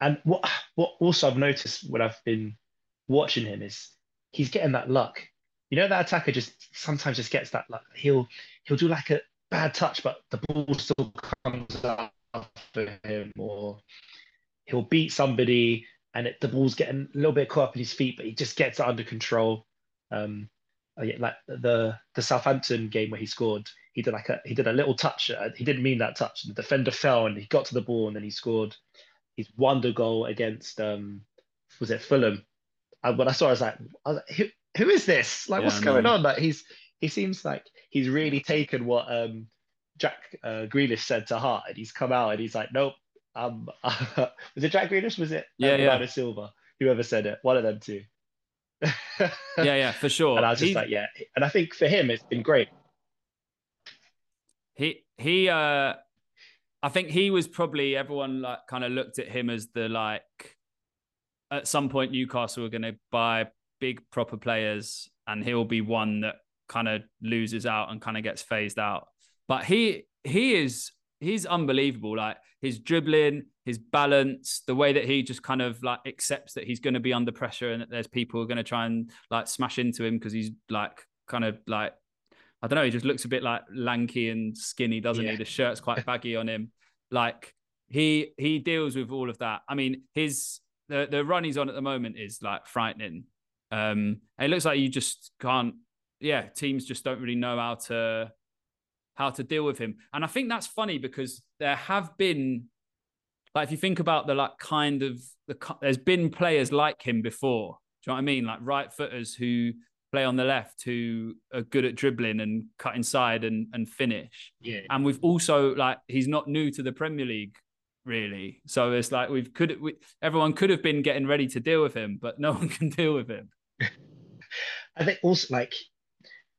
And what what also I've noticed when I've been watching him is he's getting that luck. You know that attacker just sometimes just gets that luck. He'll he'll do like a bad touch, but the ball still comes for him, or he'll beat somebody and it, the ball's getting a little bit caught up in his feet, but he just gets it under control. Um, like the the Southampton game where he scored, he did like a he did a little touch. Uh, he didn't mean that touch. The defender fell and he got to the ball and then he scored his wonder goal against um was it Fulham? And when I saw, it, I was like, I was like who, who is this? Like,
Yeah,
what's going on? Like, he's he seems like he's really taken what um Jack uh, Grealish said to heart, and he's come out and he's like, nope. Um, <laughs> was it Jack Grealish? Was it
Yeah, yeah.
Bernardo Silva? Whoever said it, one of them two.
Yeah, yeah, for sure. <laughs>
And I was just
He's-
like, yeah. And I think for him, it's been great.
He he uh I think he was probably everyone like kind of looked at him as the like at some point Newcastle were gonna buy big proper players and he'll be one that kind of loses out and kind of gets phased out. But he he is he's unbelievable. Like his dribbling, his balance, the way that he just kind of like accepts that he's going to be under pressure and that there's people who are going to try and like smash into him because he's like kind of like I don't know. He just looks a bit like lanky and skinny, doesn't he?
Yeah.
The shirt's quite <laughs> baggy on him. Like he he deals with all of that. I mean, his the the run he's on at the moment is like frightening. Um, it looks like you just can't. Yeah, teams just don't really know how to how to deal with him. And I think that's funny because there have been like if you think about the like kind of the there's been players like him before. Do you know what I mean? Like right footers who play on the left who are good at dribbling and cut inside and and finish.
Yeah.
And we've also like he's not new to the Premier League really. So it's like we've could we, everyone could have been getting ready to deal with him, but no <laughs> one can deal with him. <laughs>
I think also like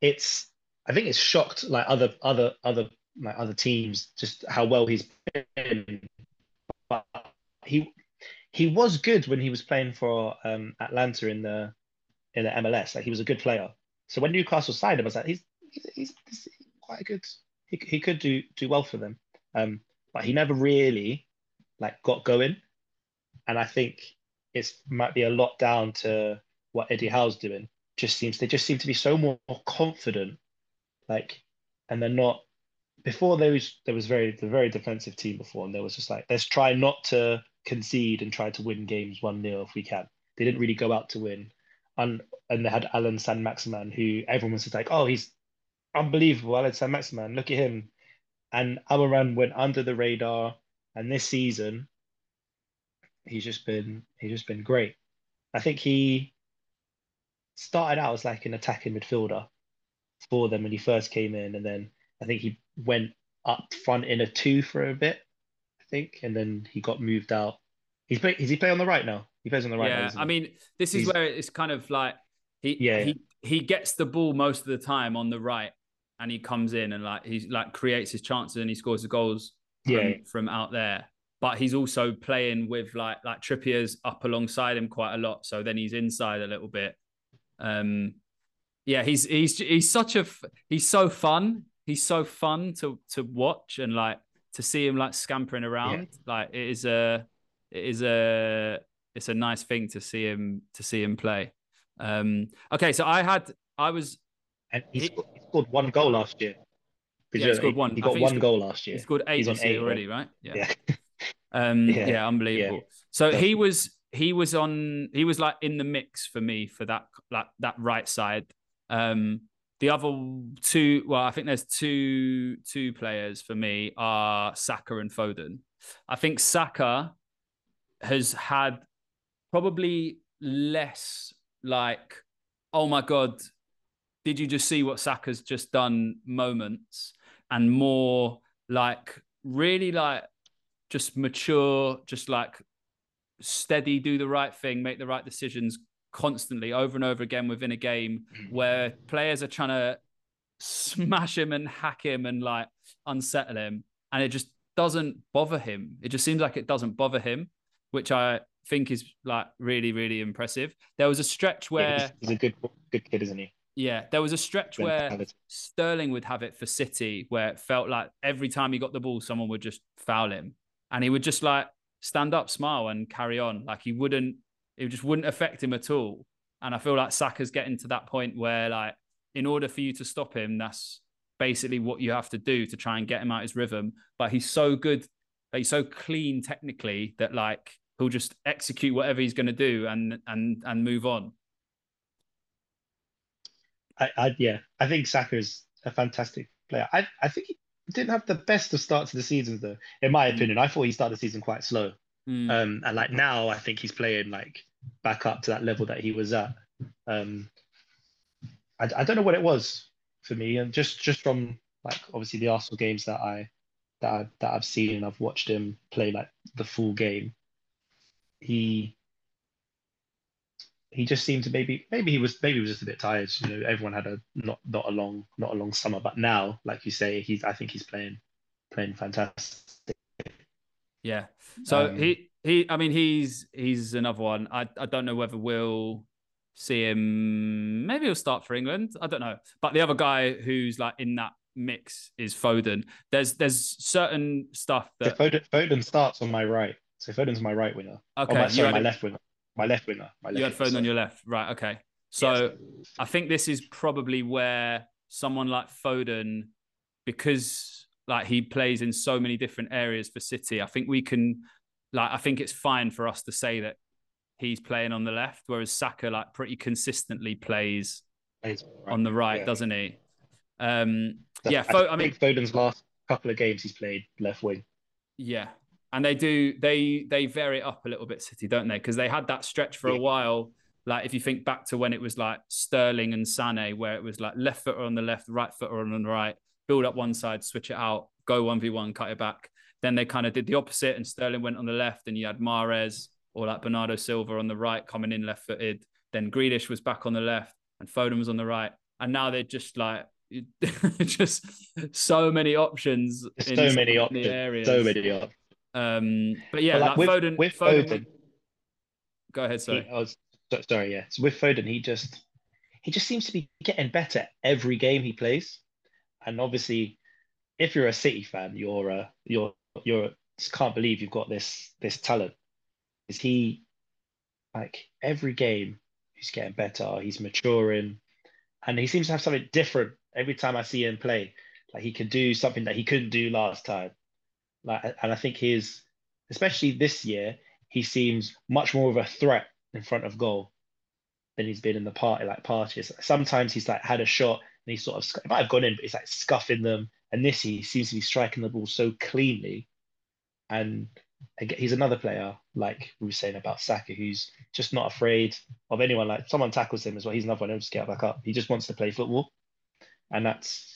it's I think it's shocked like other other other like other teams just how well he's been. But he he was good when he was playing for um Atlanta in the in the MLS. Like he was a good player. So when Newcastle signed him, I was like, he's he's, he's, quite good. He he could do do well for them. Um, but he never really like got going, and I think it's might be a lot down to what Eddie Howe's doing. Just seems they just seem to be so more, more confident, like, and they're not. Before there was there was very the very defensive team before, and there was just like let's try not to concede and try to win games one 0 if we can. They didn't really go out to win, and and they had Allan Saint-Maximin, who everyone was like, oh, he's unbelievable, Allan Saint-Maximin. Look at him, and Almiron went under the radar. And this season, he's just been he's just been great. I think he started out as like an attacking midfielder for them when he first came in, and then I think he went up front in a two for a bit, I think, and then he got moved out. He's play, is he play on the right now? He plays on the right.
Yeah,
now,
I mean, this is
He's-
where it's kind of like he
Yeah,
he he gets the ball most of the time on the right, and he comes in and like he's like creates his chances and he scores the goals from,
Yeah.
from out there. But he's also playing with like like Trippier's up alongside him quite a lot, so then he's inside a little bit. Um, yeah, he's he's he's such a he's so fun. He's so fun to to watch and like to see him like scampering around. Like it is a it is a it's a nice thing to see him to see him play. Um, okay, so I had I was
and he,
He-
scored, he scored one goal last year.
Yeah, he scored one.
He got one
scored-
goal last year.
he scored eight
He's on eight,
already, right?
Yeah. <laughs>
Um, yeah.
Yeah.
unbelievable. So he was he was on he was like in the mix for me for that like that right side. Um, the other two, well, I think there's two two players for me are Saka and Foden. I think Saka has had probably less like, oh my god, did you just see what Saka's just done moments, and more like really like just mature, just like steady, do the right thing, make the right decisions constantly over and over again within a game mm. where players are trying to smash him and hack him and like unsettle him. And it just doesn't bother him. It just seems like it doesn't bother him, which I think is like really, really impressive. There was a stretch where,
he's, he's a good good kid, isn't he?
yeah, there was a stretch where Sterling would have it for City, where it felt like every time he got the ball, someone would just foul him, and he would just like stand up, smile, and carry on. Like he wouldn't, it just wouldn't affect him at all. And I feel like Saka's getting to that point where, like, in order for you to stop him, that's basically what you have to do to try and get him out his rhythm. But he's so good, like, he's so clean technically that like he'll just execute whatever he's going to do and and and move on.
I, I yeah, I think Saka is a fantastic player. I I think he didn't have the best of starts to the season though. In my
Mm.
opinion, I thought he started the season quite slow.
Mm.
Um, and like now, I think he's playing like back up to that level that he was at. Um, I, I don't know what it was for me, and just just from like obviously the Arsenal games that I that I, that I've seen and I've watched him play like the full game. He he just seemed to maybe maybe he was maybe he was just a bit tired. You know, everyone had a not not a long not a long summer, but now, like you say, he's I think he's playing playing fantastic.
Yeah. So
Um,
he he I mean he's he's another one. I I don't know whether we'll see him maybe he'll start for England. I don't know. But the other guy who's like in that mix is Foden. There's there's certain stuff that
Foden, Foden starts on my right. So Foden's my right winger.
okay,
oh, my, sorry, my left winger. My left winger. My left
you had Foden on your left. Right, okay. So I think this is probably where someone like Foden, because like he plays in so many different areas for City, I think we can like I think it's fine for us to say that he's playing on the left, whereas Saka like pretty consistently plays
Plays
on the right,
yeah.
doesn't he? Um yeah,
I
Fo- I mean
think Foden's last couple of games he's played left wing.
Yeah. And they do they they vary it up a little bit, City, don't they? Because they had that stretch for a while. Like if you think back to when it was like Sterling and Sane, where it was like left footer on the left, right footer on the right, build up one side, switch it out, go one v one, cut it back. Then they kind of did the opposite, and Sterling went on the left, and you had Mahrez or like Bernardo Silva on the right, coming in left footed. Then Grealish was back on the left, and Foden was on the right. And now they're just like <laughs> just so many options. In
so many options.
areas.
So many options.
Um, but yeah,
But,
like,
with,
Foden.
with
Foden,
Foden,
Go ahead,
he,
sorry.
I was sorry, yeah. So with Foden, he just he just seems to be getting better every game he plays. And obviously, if you're a City fan, you're uh, you're you're just can't believe you've got this this talent. Is he like every game he's getting better, he's maturing, and he seems to have something different every time I see him play. Like he can do something that he couldn't do last time. Like and I think his especially this year, he seems much more of a threat in front of goal than he's been in the party like parties. Sometimes he's like had a shot and he's sort of it might have gone in, but he's like scuffing them. And this he seems to be striking the ball so cleanly. And again, he's another player like we were saying about Saka, who's just not afraid of anyone. Like someone tackles him as well, he's another one. He'll just get back up. He just wants to play football, and that's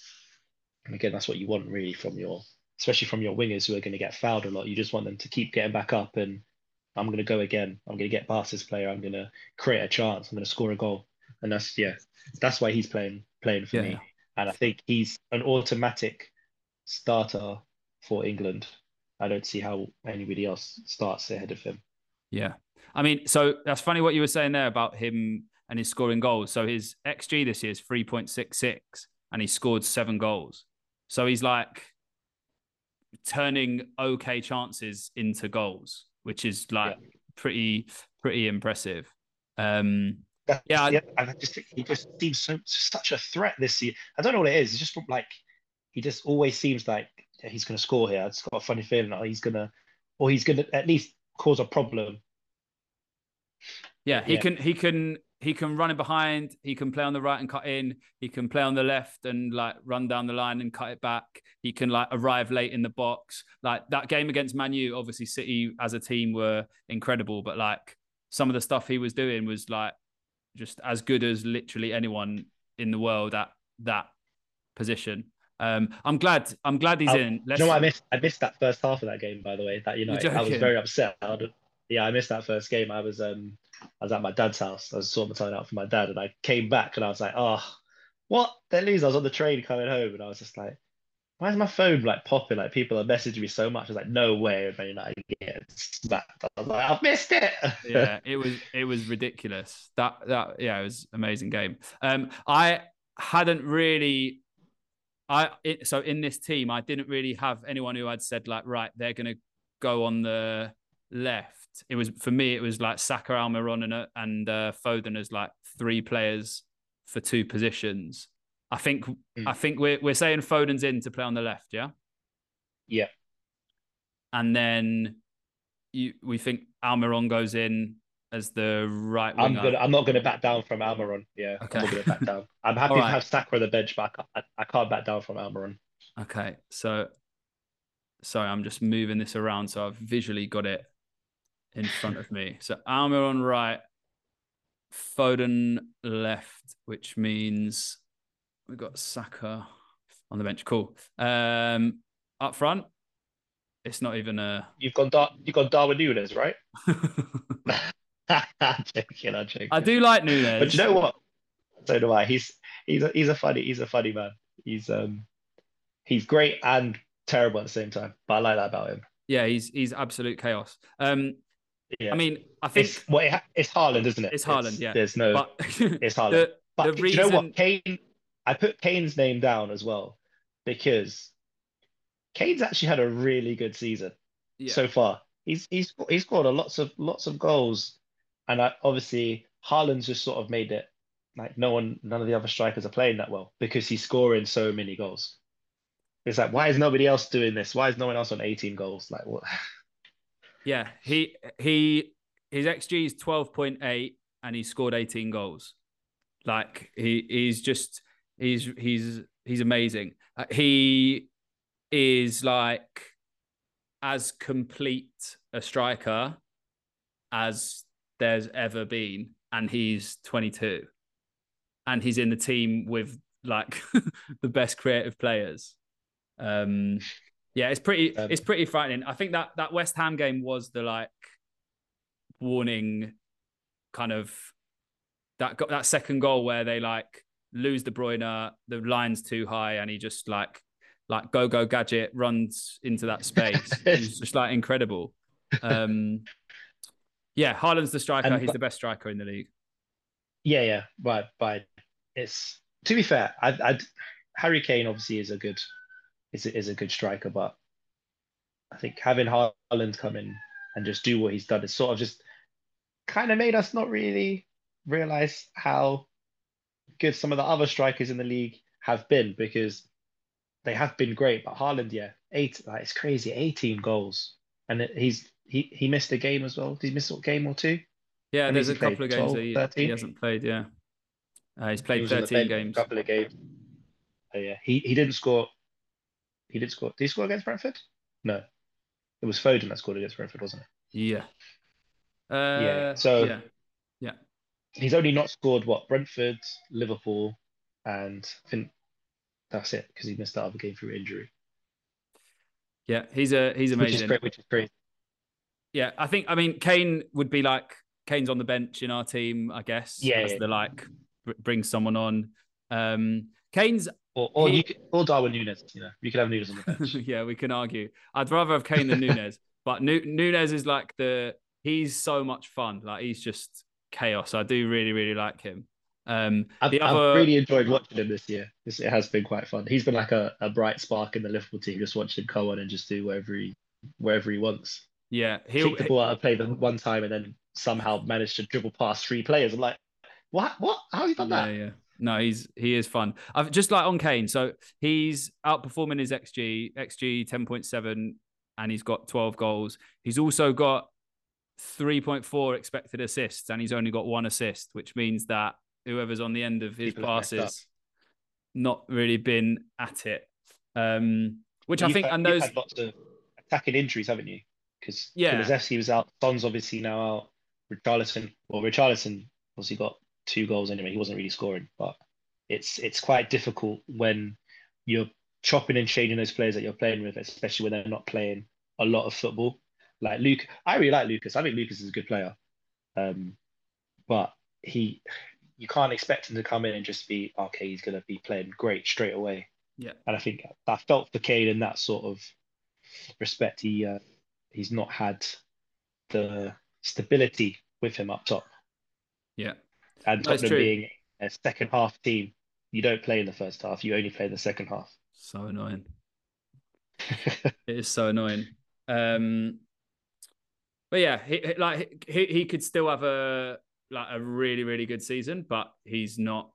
and again that's what you want really from your, especially from your wingers who are going to get fouled a lot. You just want them to keep getting back up and I'm going to go again. I'm going to get past this player. I'm going to create a chance. I'm going to score a goal. And that's yeah, that's why he's playing playing for yeah. me. And I think he's an automatic starter for England. I don't see how anybody else starts ahead of him.
Yeah. I mean, so that's funny what you were saying there about him and his scoring goals. So his XG this year is 3.66 and he scored seven goals. So he's like turning okay chances into goals which is like yeah. pretty pretty impressive. Um, yeah,
yeah, I just think he just seems so such a threat this year. I don't know what it is. It's just like he just always seems like he's going to score here. I just got a funny feeling that he's gonna, or he's gonna at least cause a problem.
Yeah, he yeah. can he can he can run in behind, he can play on the right and cut in, he can play on the left and like run down the line and cut it back. He can like arrive late in the box. Like that game against Manu, obviously City as a team were incredible, but like some of the stuff he was doing was like just as good as literally anyone in the world at that position. Um, I'm glad. I'm glad he's
I'll,
in.
Let's... You know what I missed? I missed that first half of that game. By the way, that you know, I was very upset. yeah, I missed that first game. I was um I was at my dad's house. I was sorting something out for my dad, and I came back and I was like, oh, what? They lose. I was on the train coming home, and I was just like, why is my phone like popping? Like people are messaging me so much. I was like, no way, Man United get smacked. I was like, I've missed it. <laughs>
yeah, it was it was ridiculous. That that yeah, it was amazing game. Um, I hadn't really. I so in this team, I didn't really have anyone who had said like, right, they're gonna go on the left it was for me. It was like Saka, Almiron, and and uh, Foden as like three players for two positions. I think mm. I think we're we're saying Foden's in to play on the left, yeah.
Yeah.
And then you we think Almiron goes in as the right
winger. I'm gonna I'm not gonna back down from Almiron. Yeah, okay. I'm not gonna back down. I'm happy right. to have Saka on the bench, but I can't, I, I can't back down from Almiron.
Okay, so sorry, I'm just moving this around so I've visually got it in front of me. So Almiron right, Foden left, which means we've got Saka on the bench. Cool. Um, up front, it's not even a.
You've got Dar- you've got Darwin Nunez, right? I'm <laughs> <laughs> joking, I'm joking. I
do like Nunez,
but you know what? So do I. He's he's a, he's a funny he's a funny man. He's um he's great and terrible at the same time. But I like that about him.
Yeah, he's he's absolute chaos. Um, yeah. I mean, I think
it's, well, it, it's Haaland, isn't it?
It's Haaland, it's, yeah.
There's no, but <laughs> it's Haaland. The, but the reason... you know what, Kane? I put Kane's name down as well because Kane's actually had a really good season yeah. so far. He's he's he's scored a lots of lots of goals, and I, obviously Haaland's just sort of made it like no one, none of the other strikers are playing that well because he's scoring so many goals. It's like, why is nobody else doing this? Why is no one else on 18 goals? Like, what? <laughs>
Yeah, he he his xG is twelve point eight, and he scored eighteen goals. Like he he's just he's he's he's amazing. Uh, he is like as complete a striker as there's ever been, and he's twenty two, and he's in the team with like <laughs> the best creative players. Um, yeah, it's pretty. Um, it's pretty frightening. I think that that West Ham game was the like warning, kind of that got that second goal where they like lose De Bruyne, the line's too high, and he just like like go go gadget runs into that space. it's just like incredible. Um, yeah, Haaland's the striker. And, He's the best striker in the league.
Yeah, yeah, but but it's to be fair, I, I Harry Kane obviously is a good is a, is a good striker, but I think having Haaland come in and just do what he's done, it's sort of just kind of made us not really realize how good some of the other strikers in the league have been because they have been great. But Haaland, yeah, eight, like, it's crazy, 18 goals. And he's he he missed a game as well. Did he miss a game or two?
Yeah,
When
there's a couple of games
12,
that he, he hasn't played. Yeah, uh, he's played
the
13 games.
A couple of games. Oh, yeah, he he didn't score. He did score. Did he score against Brentford? No, it was Foden that scored against Brentford, wasn't it?
Yeah. Uh,
so-
yeah,
He's only not scored what Brentford, Liverpool, and I think that's it because he missed that other game through injury,
yeah, he's a he's
which is
amazing.
great. Which is great.
Yeah, I think I mean Kane would be like Kane's on the bench in our team, I guess.
Yeah,
as
yeah.
the like br- bring someone on. Um, Kane's
Or or
He-
you could, or Darwin Nunez. You know, you could have Nunez on the <laughs> bench.
yeah, we can argue. I'd rather have Kane than Nunez, <laughs> but Nu- Nunez is like the he's so much fun. Like he's just chaos. I do really really like him. Um,
I've,
the
I've really enjoyed watching him this year. This, it has been quite fun. He's been like a, a bright spark in the Liverpool team. Just watching him come on and just do wherever he wherever he wants.
yeah, he'll
Kick the ball out of play the one time and then somehow manage to dribble past three players. I'm like, what? What? How have you done
Yeah,
that?
yeah. No, he's he is fun. I've just like on Kane. So he's outperforming his XG, XG 10.7, and he's got 12 goals. He's also got 3.4 expected assists, and he's only got one assist, which means that whoever's on the end of his
People have messed up.
passes not really been at it. Um, which I think
had,
and
you've
those
had lots of attacking injuries, haven't you? Because
Yeah.
Kulusevski was out, Son's obviously now out. Richarlison, well, Richarlison obviously got two goals anyway. He wasn't really scoring, but it's it's quite difficult when you're chopping and changing those players that you're playing with, especially when they're not playing a lot of football. Like Luke, I really like Lucas. I think Lucas is a good player, um, but he, you can't expect him to come in and just be okay. He's going to be playing great straight away.
Yeah.
and I think I felt for Kane in that sort of respect. He uh, he's not had the stability with him up top,
yeah.
And
That's
Tottenham
true.
being a second half team, you don't play in the first half. You only play in the second half.
So annoying. It is so annoying. Um, but yeah, he, he- like he he could still have a like a really really good season, but he's not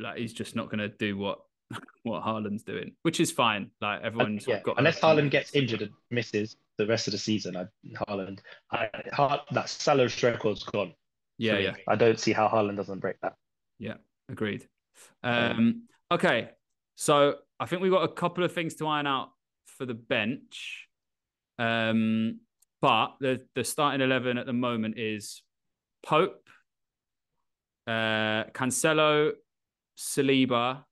like he's just not going to do what <laughs> what Haaland's doing, which is fine. Like everyone's
yeah,
got
unless
Harlan
gets injured and misses the rest of the season, I, Haaland, I, Har- that Salah's record's gone.
Yeah, yeah,
I don't see how Haaland doesn't break that.
Yeah, agreed. Um, okay, so I think we've got a couple of things to iron out for the bench. Um, but the the starting eleven at the moment is Pope, uh, Cancelo, Saliba,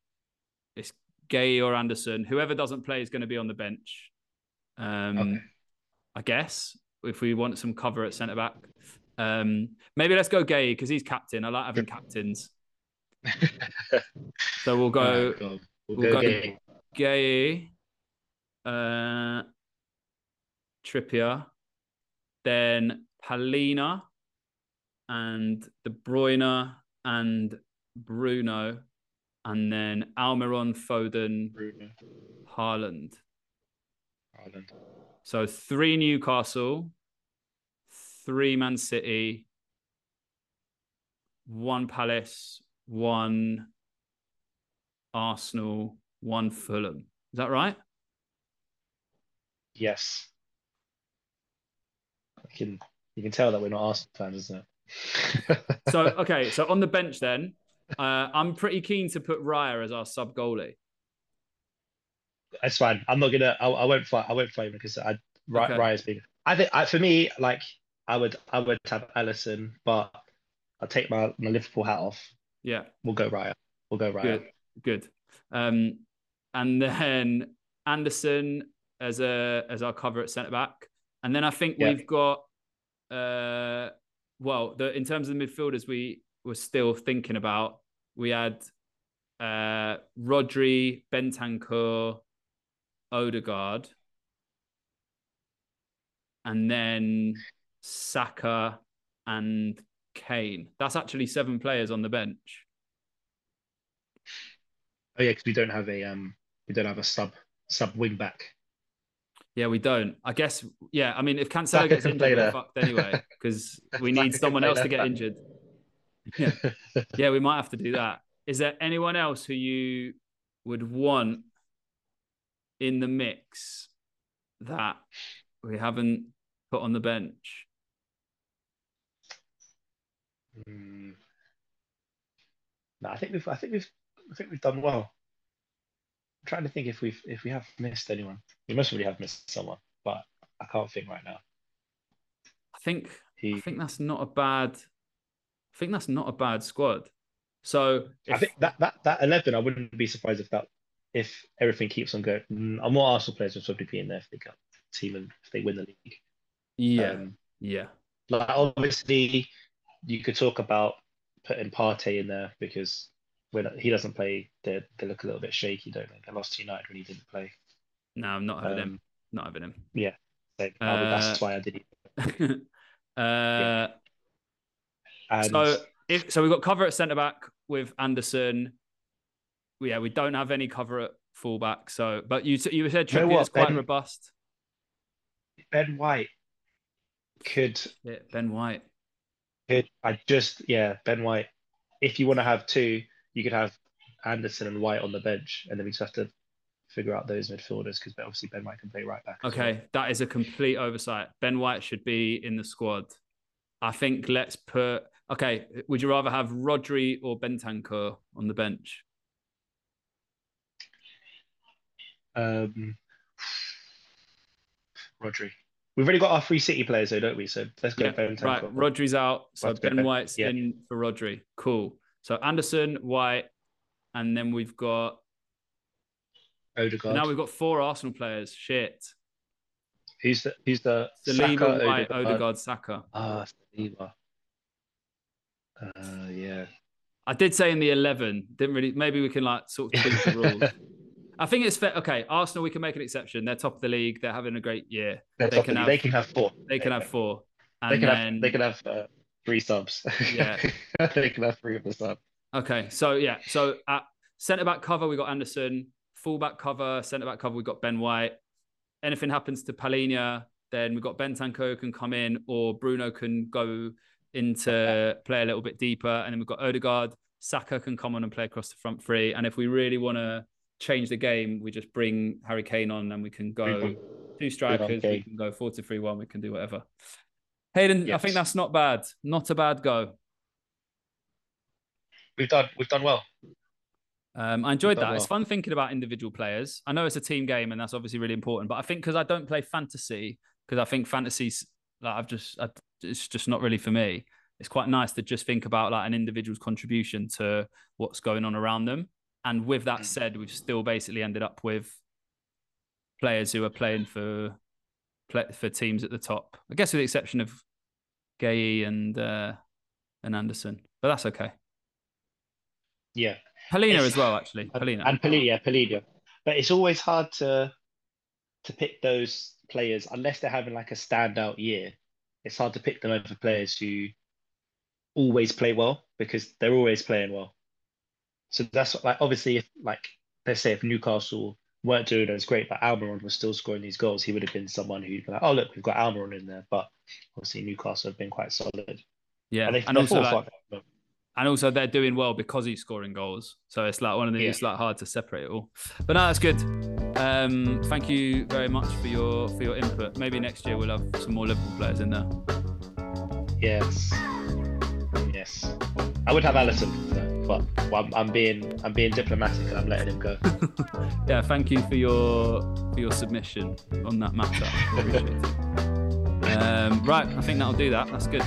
it's Guéhi or Andersen. Whoever doesn't play is going to be on the bench. Um,
Okay.
I guess if we want some cover at centre back. Um, maybe let's go Guéhi because he's captain. I like having captains. <laughs> So we'll go
Oh, We'll,
we'll
go, Guéhi.
Guéhi, uh, Trippier, then Palhinha, and De Bruyne and Bruno, and then Almiron, Foden,
Bruno,
Haaland.
Haaland.
So three Newcastle, three Man City, one Palace, one Arsenal, one Fulham. Is that right?
Yes. I can you can tell that we're not Arsenal fans, isn't it? <laughs>
So okay, so on the bench then, uh, I'm pretty keen to put Raya as our sub goalie.
That's fine. I'm not gonna. I, I won't fight. I won't fight him because I.
Okay.
Raya's been. I think. I, for me, like I would. I would have Alisson, but I'll take my, my Liverpool hat off.
Yeah,
We'll go Raya. We'll go Raya.
good, good. Um, and <laughs> then Andersen as a as our cover at centre back, and then I think
Yeah.
we've got, uh, well, the in terms of the midfielders we were still thinking about, we had uh Rodri, Bentancur, Odegaard, and then Saka and Kane. That's actually seven players on the bench.
Oh yeah, because we don't have a um. We don't have a sub sub wing back.
Yeah, we don't. I guess. Yeah, I mean, if Cancelo
Saka
gets injured, we're fucked anyway because <laughs> we need someone else to get injured. Yeah, yeah, we might have to do that. Is there anyone else who you would want in the mix that we haven't put on the bench?
Hmm. No, I think we've I think we've I think we've done well. I'm trying to think if we've if we have missed anyone. We must really have missed someone, but I can't think right now.
I think
He,
I think that's not a bad. I think that's not a bad squad. So
I think that, that that eleven, I wouldn't be surprised if that if everything keeps on going. Mm, And more Arsenal players will probably be in there if they get team and if they win the league.
yeah,
Um,
yeah,
like obviously, you could talk about putting Partey in there because when he doesn't play, they they look a little bit shaky, don't they? They lost to United when he didn't play.
no, I'm not having him.
Um,
Not having him.
Yeah, so
Uh,
that's why I did it. <laughs>
uh,
And
so if so, we've got cover at centre back with Andersen. Yeah, we don't have any cover at fullback. So, but you you said
You know
Trippier is quite
Ben?
robust.
Ben White could
Yeah, Ben White.
Could I just yeah Ben White. If you want to have two, you could have Andersen and White on the bench, and then we just have to figure out those midfielders because obviously Ben White can play right back. as well.
Okay, that is a complete oversight. Ben White should be in the squad. I think let's put. Okay, would you rather have Rodri or Bentancur on the bench?
Um, Rodri. We've already got our three City players, though, don't we? So let's go.
Yeah,
Ben
right. Rodri's out, so
go
Ben White's
yeah.
in for Rodri. Cool. So Andersen, White, and then we've got
Odegaard.
now we've got four Arsenal players. Shit.
Who's the who's the
Saliba,
Saka,
White,
Odegaard?
Odegaard, Saka.
Ah, Saliba. Uh, yeah.
I did say in the eleven. Didn't really. Maybe we can like sort of tweak the rules. <laughs> I think it's fair. Okay, Arsenal, we can make an exception. They're top of the league. They're having a great year.
They're
They can have-
they can have four.
They can have four. And
They can
then,
have they can have uh, three subs.
Yeah. <laughs>
they can have three of the sub.
Okay, so yeah, so at centre back cover we got Andersen, full back cover, centre back cover we got Ben White. Anything happens to Palhinha, then we've got Bentancur can come in, or Bruno can go into play a little bit deeper, and then we've got Odegaard. Saka can come on and play across the front three, and if we really want to change the game, we just bring Harry Kane on, and we can go two strikers. We can go four to three one. We can do whatever. Hayden, I think that's not bad. Not a bad go.
We've done we've done well.
Um, I enjoyed
done
that. It's fun thinking about individual players. I know it's a team game, and that's obviously really important. But I think because I don't play fantasy, because I think fantasy's like I've just I, it's just not really for me. It's quite nice to just think about like an individual's contribution to what's going on around them. And with that
Mm.
said, we've still basically ended up with players who are playing for for teams at the top. I guess with the exception of Guéhi and uh, and Andersen, but that's okay.
Yeah. It's-
as well, actually. Palhinha.
And Palhinha, yeah, Palhinha. But it's always hard to to pick those players unless they're having like a standout year. It's hard to pick them over players who always play well because they're always playing well. So that's like obviously if like let's say if Newcastle weren't doing as great, but Almiron was still scoring these goals, he would have been someone who'd be like, oh look, we've got Almiron in there. But obviously Newcastle have been quite solid.
yeah,
And, they,
and also like, and also they're doing well because he's scoring goals. So it's like one of the
Yeah.
it's like hard to separate it all. But no, that's good. Um, thank you very much for your for your input. Maybe next year we'll have some more Liverpool players in there.
Yes. Yes. I would have Alisson, but well, I'm, I'm being I'm being diplomatic and I'm letting him go. <laughs>
Yeah, thank you for your for your submission on that matter. Appreciate it. <laughs> Um, right, I think that'll do that. That's good.